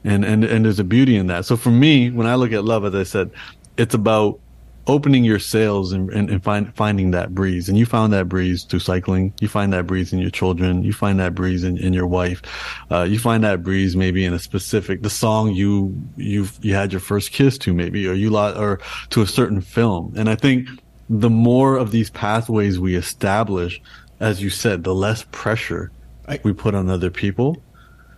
And, and, and there's a beauty in that. So for me, when I look at love, as I said, it's about opening your sails and, and, and, find, finding that breeze. And you found that breeze through cycling. You find that breeze in your children. You find that breeze in, in your wife. Uh, you find that breeze maybe in a specific, the song you, you, you had your first kiss to maybe, or you lot, or to a certain film. And I think the more of these pathways we establish, as you said, the less pressure I, we put on other people.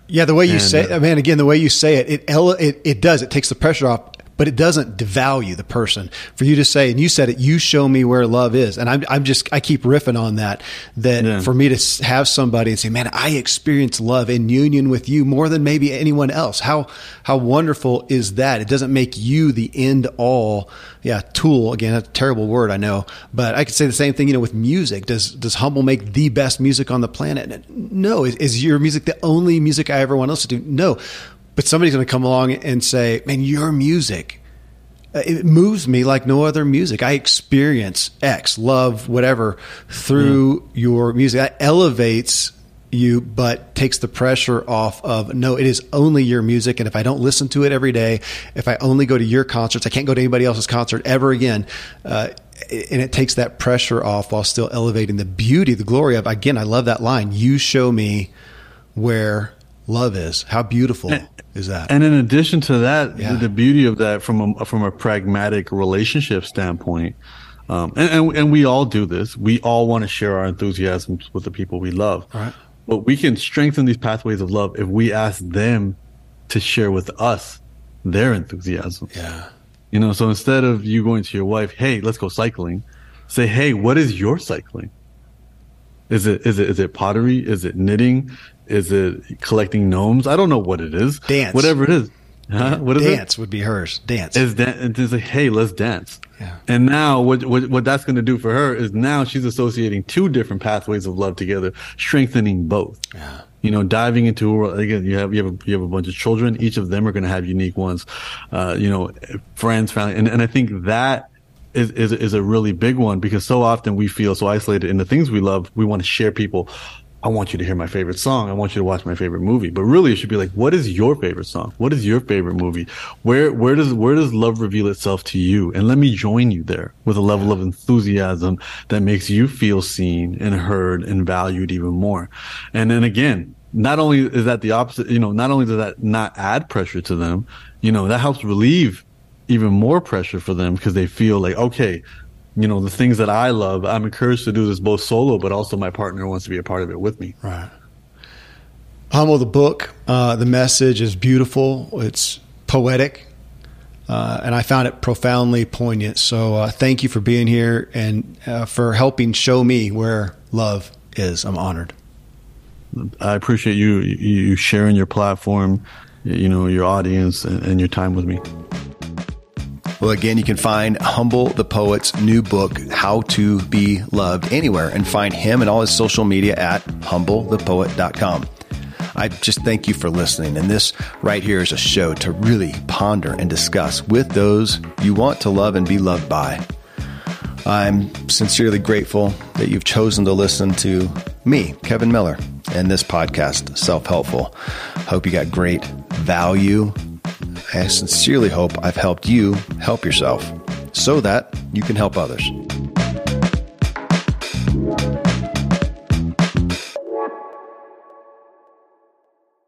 Yeah, the way you and, say, uh, man, again, the way you say it, it, it, it does. It takes the pressure off but it doesn't devalue the person. For you to say, and you said it, you show me where love is. And I'm, I'm just, I keep riffing on that, that yeah. for me to have somebody and say, man, I experience love in union with you more than maybe anyone else. How, how wonderful is that? It doesn't make you the end all, yeah, tool. Again, a terrible word, I know, but I could say the same thing, you know, with music. Does, does Humble make the best music on the planet? No. Is, is your music the only music I ever want else to do? No but somebody's going to come along and say, man, your music, uh, it moves me like no other music. I experience X, love, whatever through mm. your music. That elevates you, but takes the pressure off of no, it is only your music. And if I don't listen to it every day, if I only go to your concerts, I can't go to anybody else's concert ever again. Uh, and it takes that pressure off while still elevating the beauty, the glory of, again, I love that line. You show me where love is. How beautiful and, is that? And in addition to that, yeah. the, beauty of that from a, from a pragmatic relationship standpoint, um, and, and, and we all do this. We all want to share our enthusiasms with the people we love. Right. But we can strengthen these pathways of love if we ask them to share with us their enthusiasm. Yeah. You know, so instead of you going to your wife, hey, let's go cycling, say, hey, what is your cycling? Is it is it is it pottery? Is it knitting? Is it collecting gnomes? I don't know what it is. Dance. Whatever it is. Huh? What is dance it? would be hers. Dance. Is that it's like, hey, let's dance. Yeah. And now what what, what that's going to do for her is now she's associating two different pathways of love together, strengthening both. Yeah. You know, diving into a world again, you have you have a, you have a bunch of children. Each of them are going to have unique ones. Uh, you know, friends, family, and and I think that is, is is a really big one because so often we feel so isolated in the things we love. We want to share people. I want you to hear my favorite song. I want you to watch my favorite movie. But really, it should be like, what is your favorite song? What is your favorite movie? Where where does where does love reveal itself to you? And let me join you there with a level of enthusiasm that makes you feel seen and heard and valued even more. And then again, not only is that the opposite, you know, not only does that not add pressure to them, you know, that helps relieve even more pressure for them because they feel like, okay, you know, the things that I love, I'm encouraged to do this both solo, but also my partner wants to be a part of it with me. Right. Humble, the book, uh, the message is beautiful. It's poetic. Uh, and I found it profoundly poignant. So uh, thank you for being here and uh, for helping show me where love is. I'm honored. I appreciate you you sharing your platform you know, your audience and, and your time with me. Well, again, you can find Humble the Poet's new book, How to Be Loved, anywhere and find him and all his social media at humblethepoet.com. I just thank you for listening. And this right here is a show to really ponder and discuss with those you want to love and be loved by. I'm sincerely grateful that you've chosen to listen to me, Kevin Miller, and this podcast, Self Helpful. Hope you got great value I sincerely hope I've helped you help yourself so that you can help others.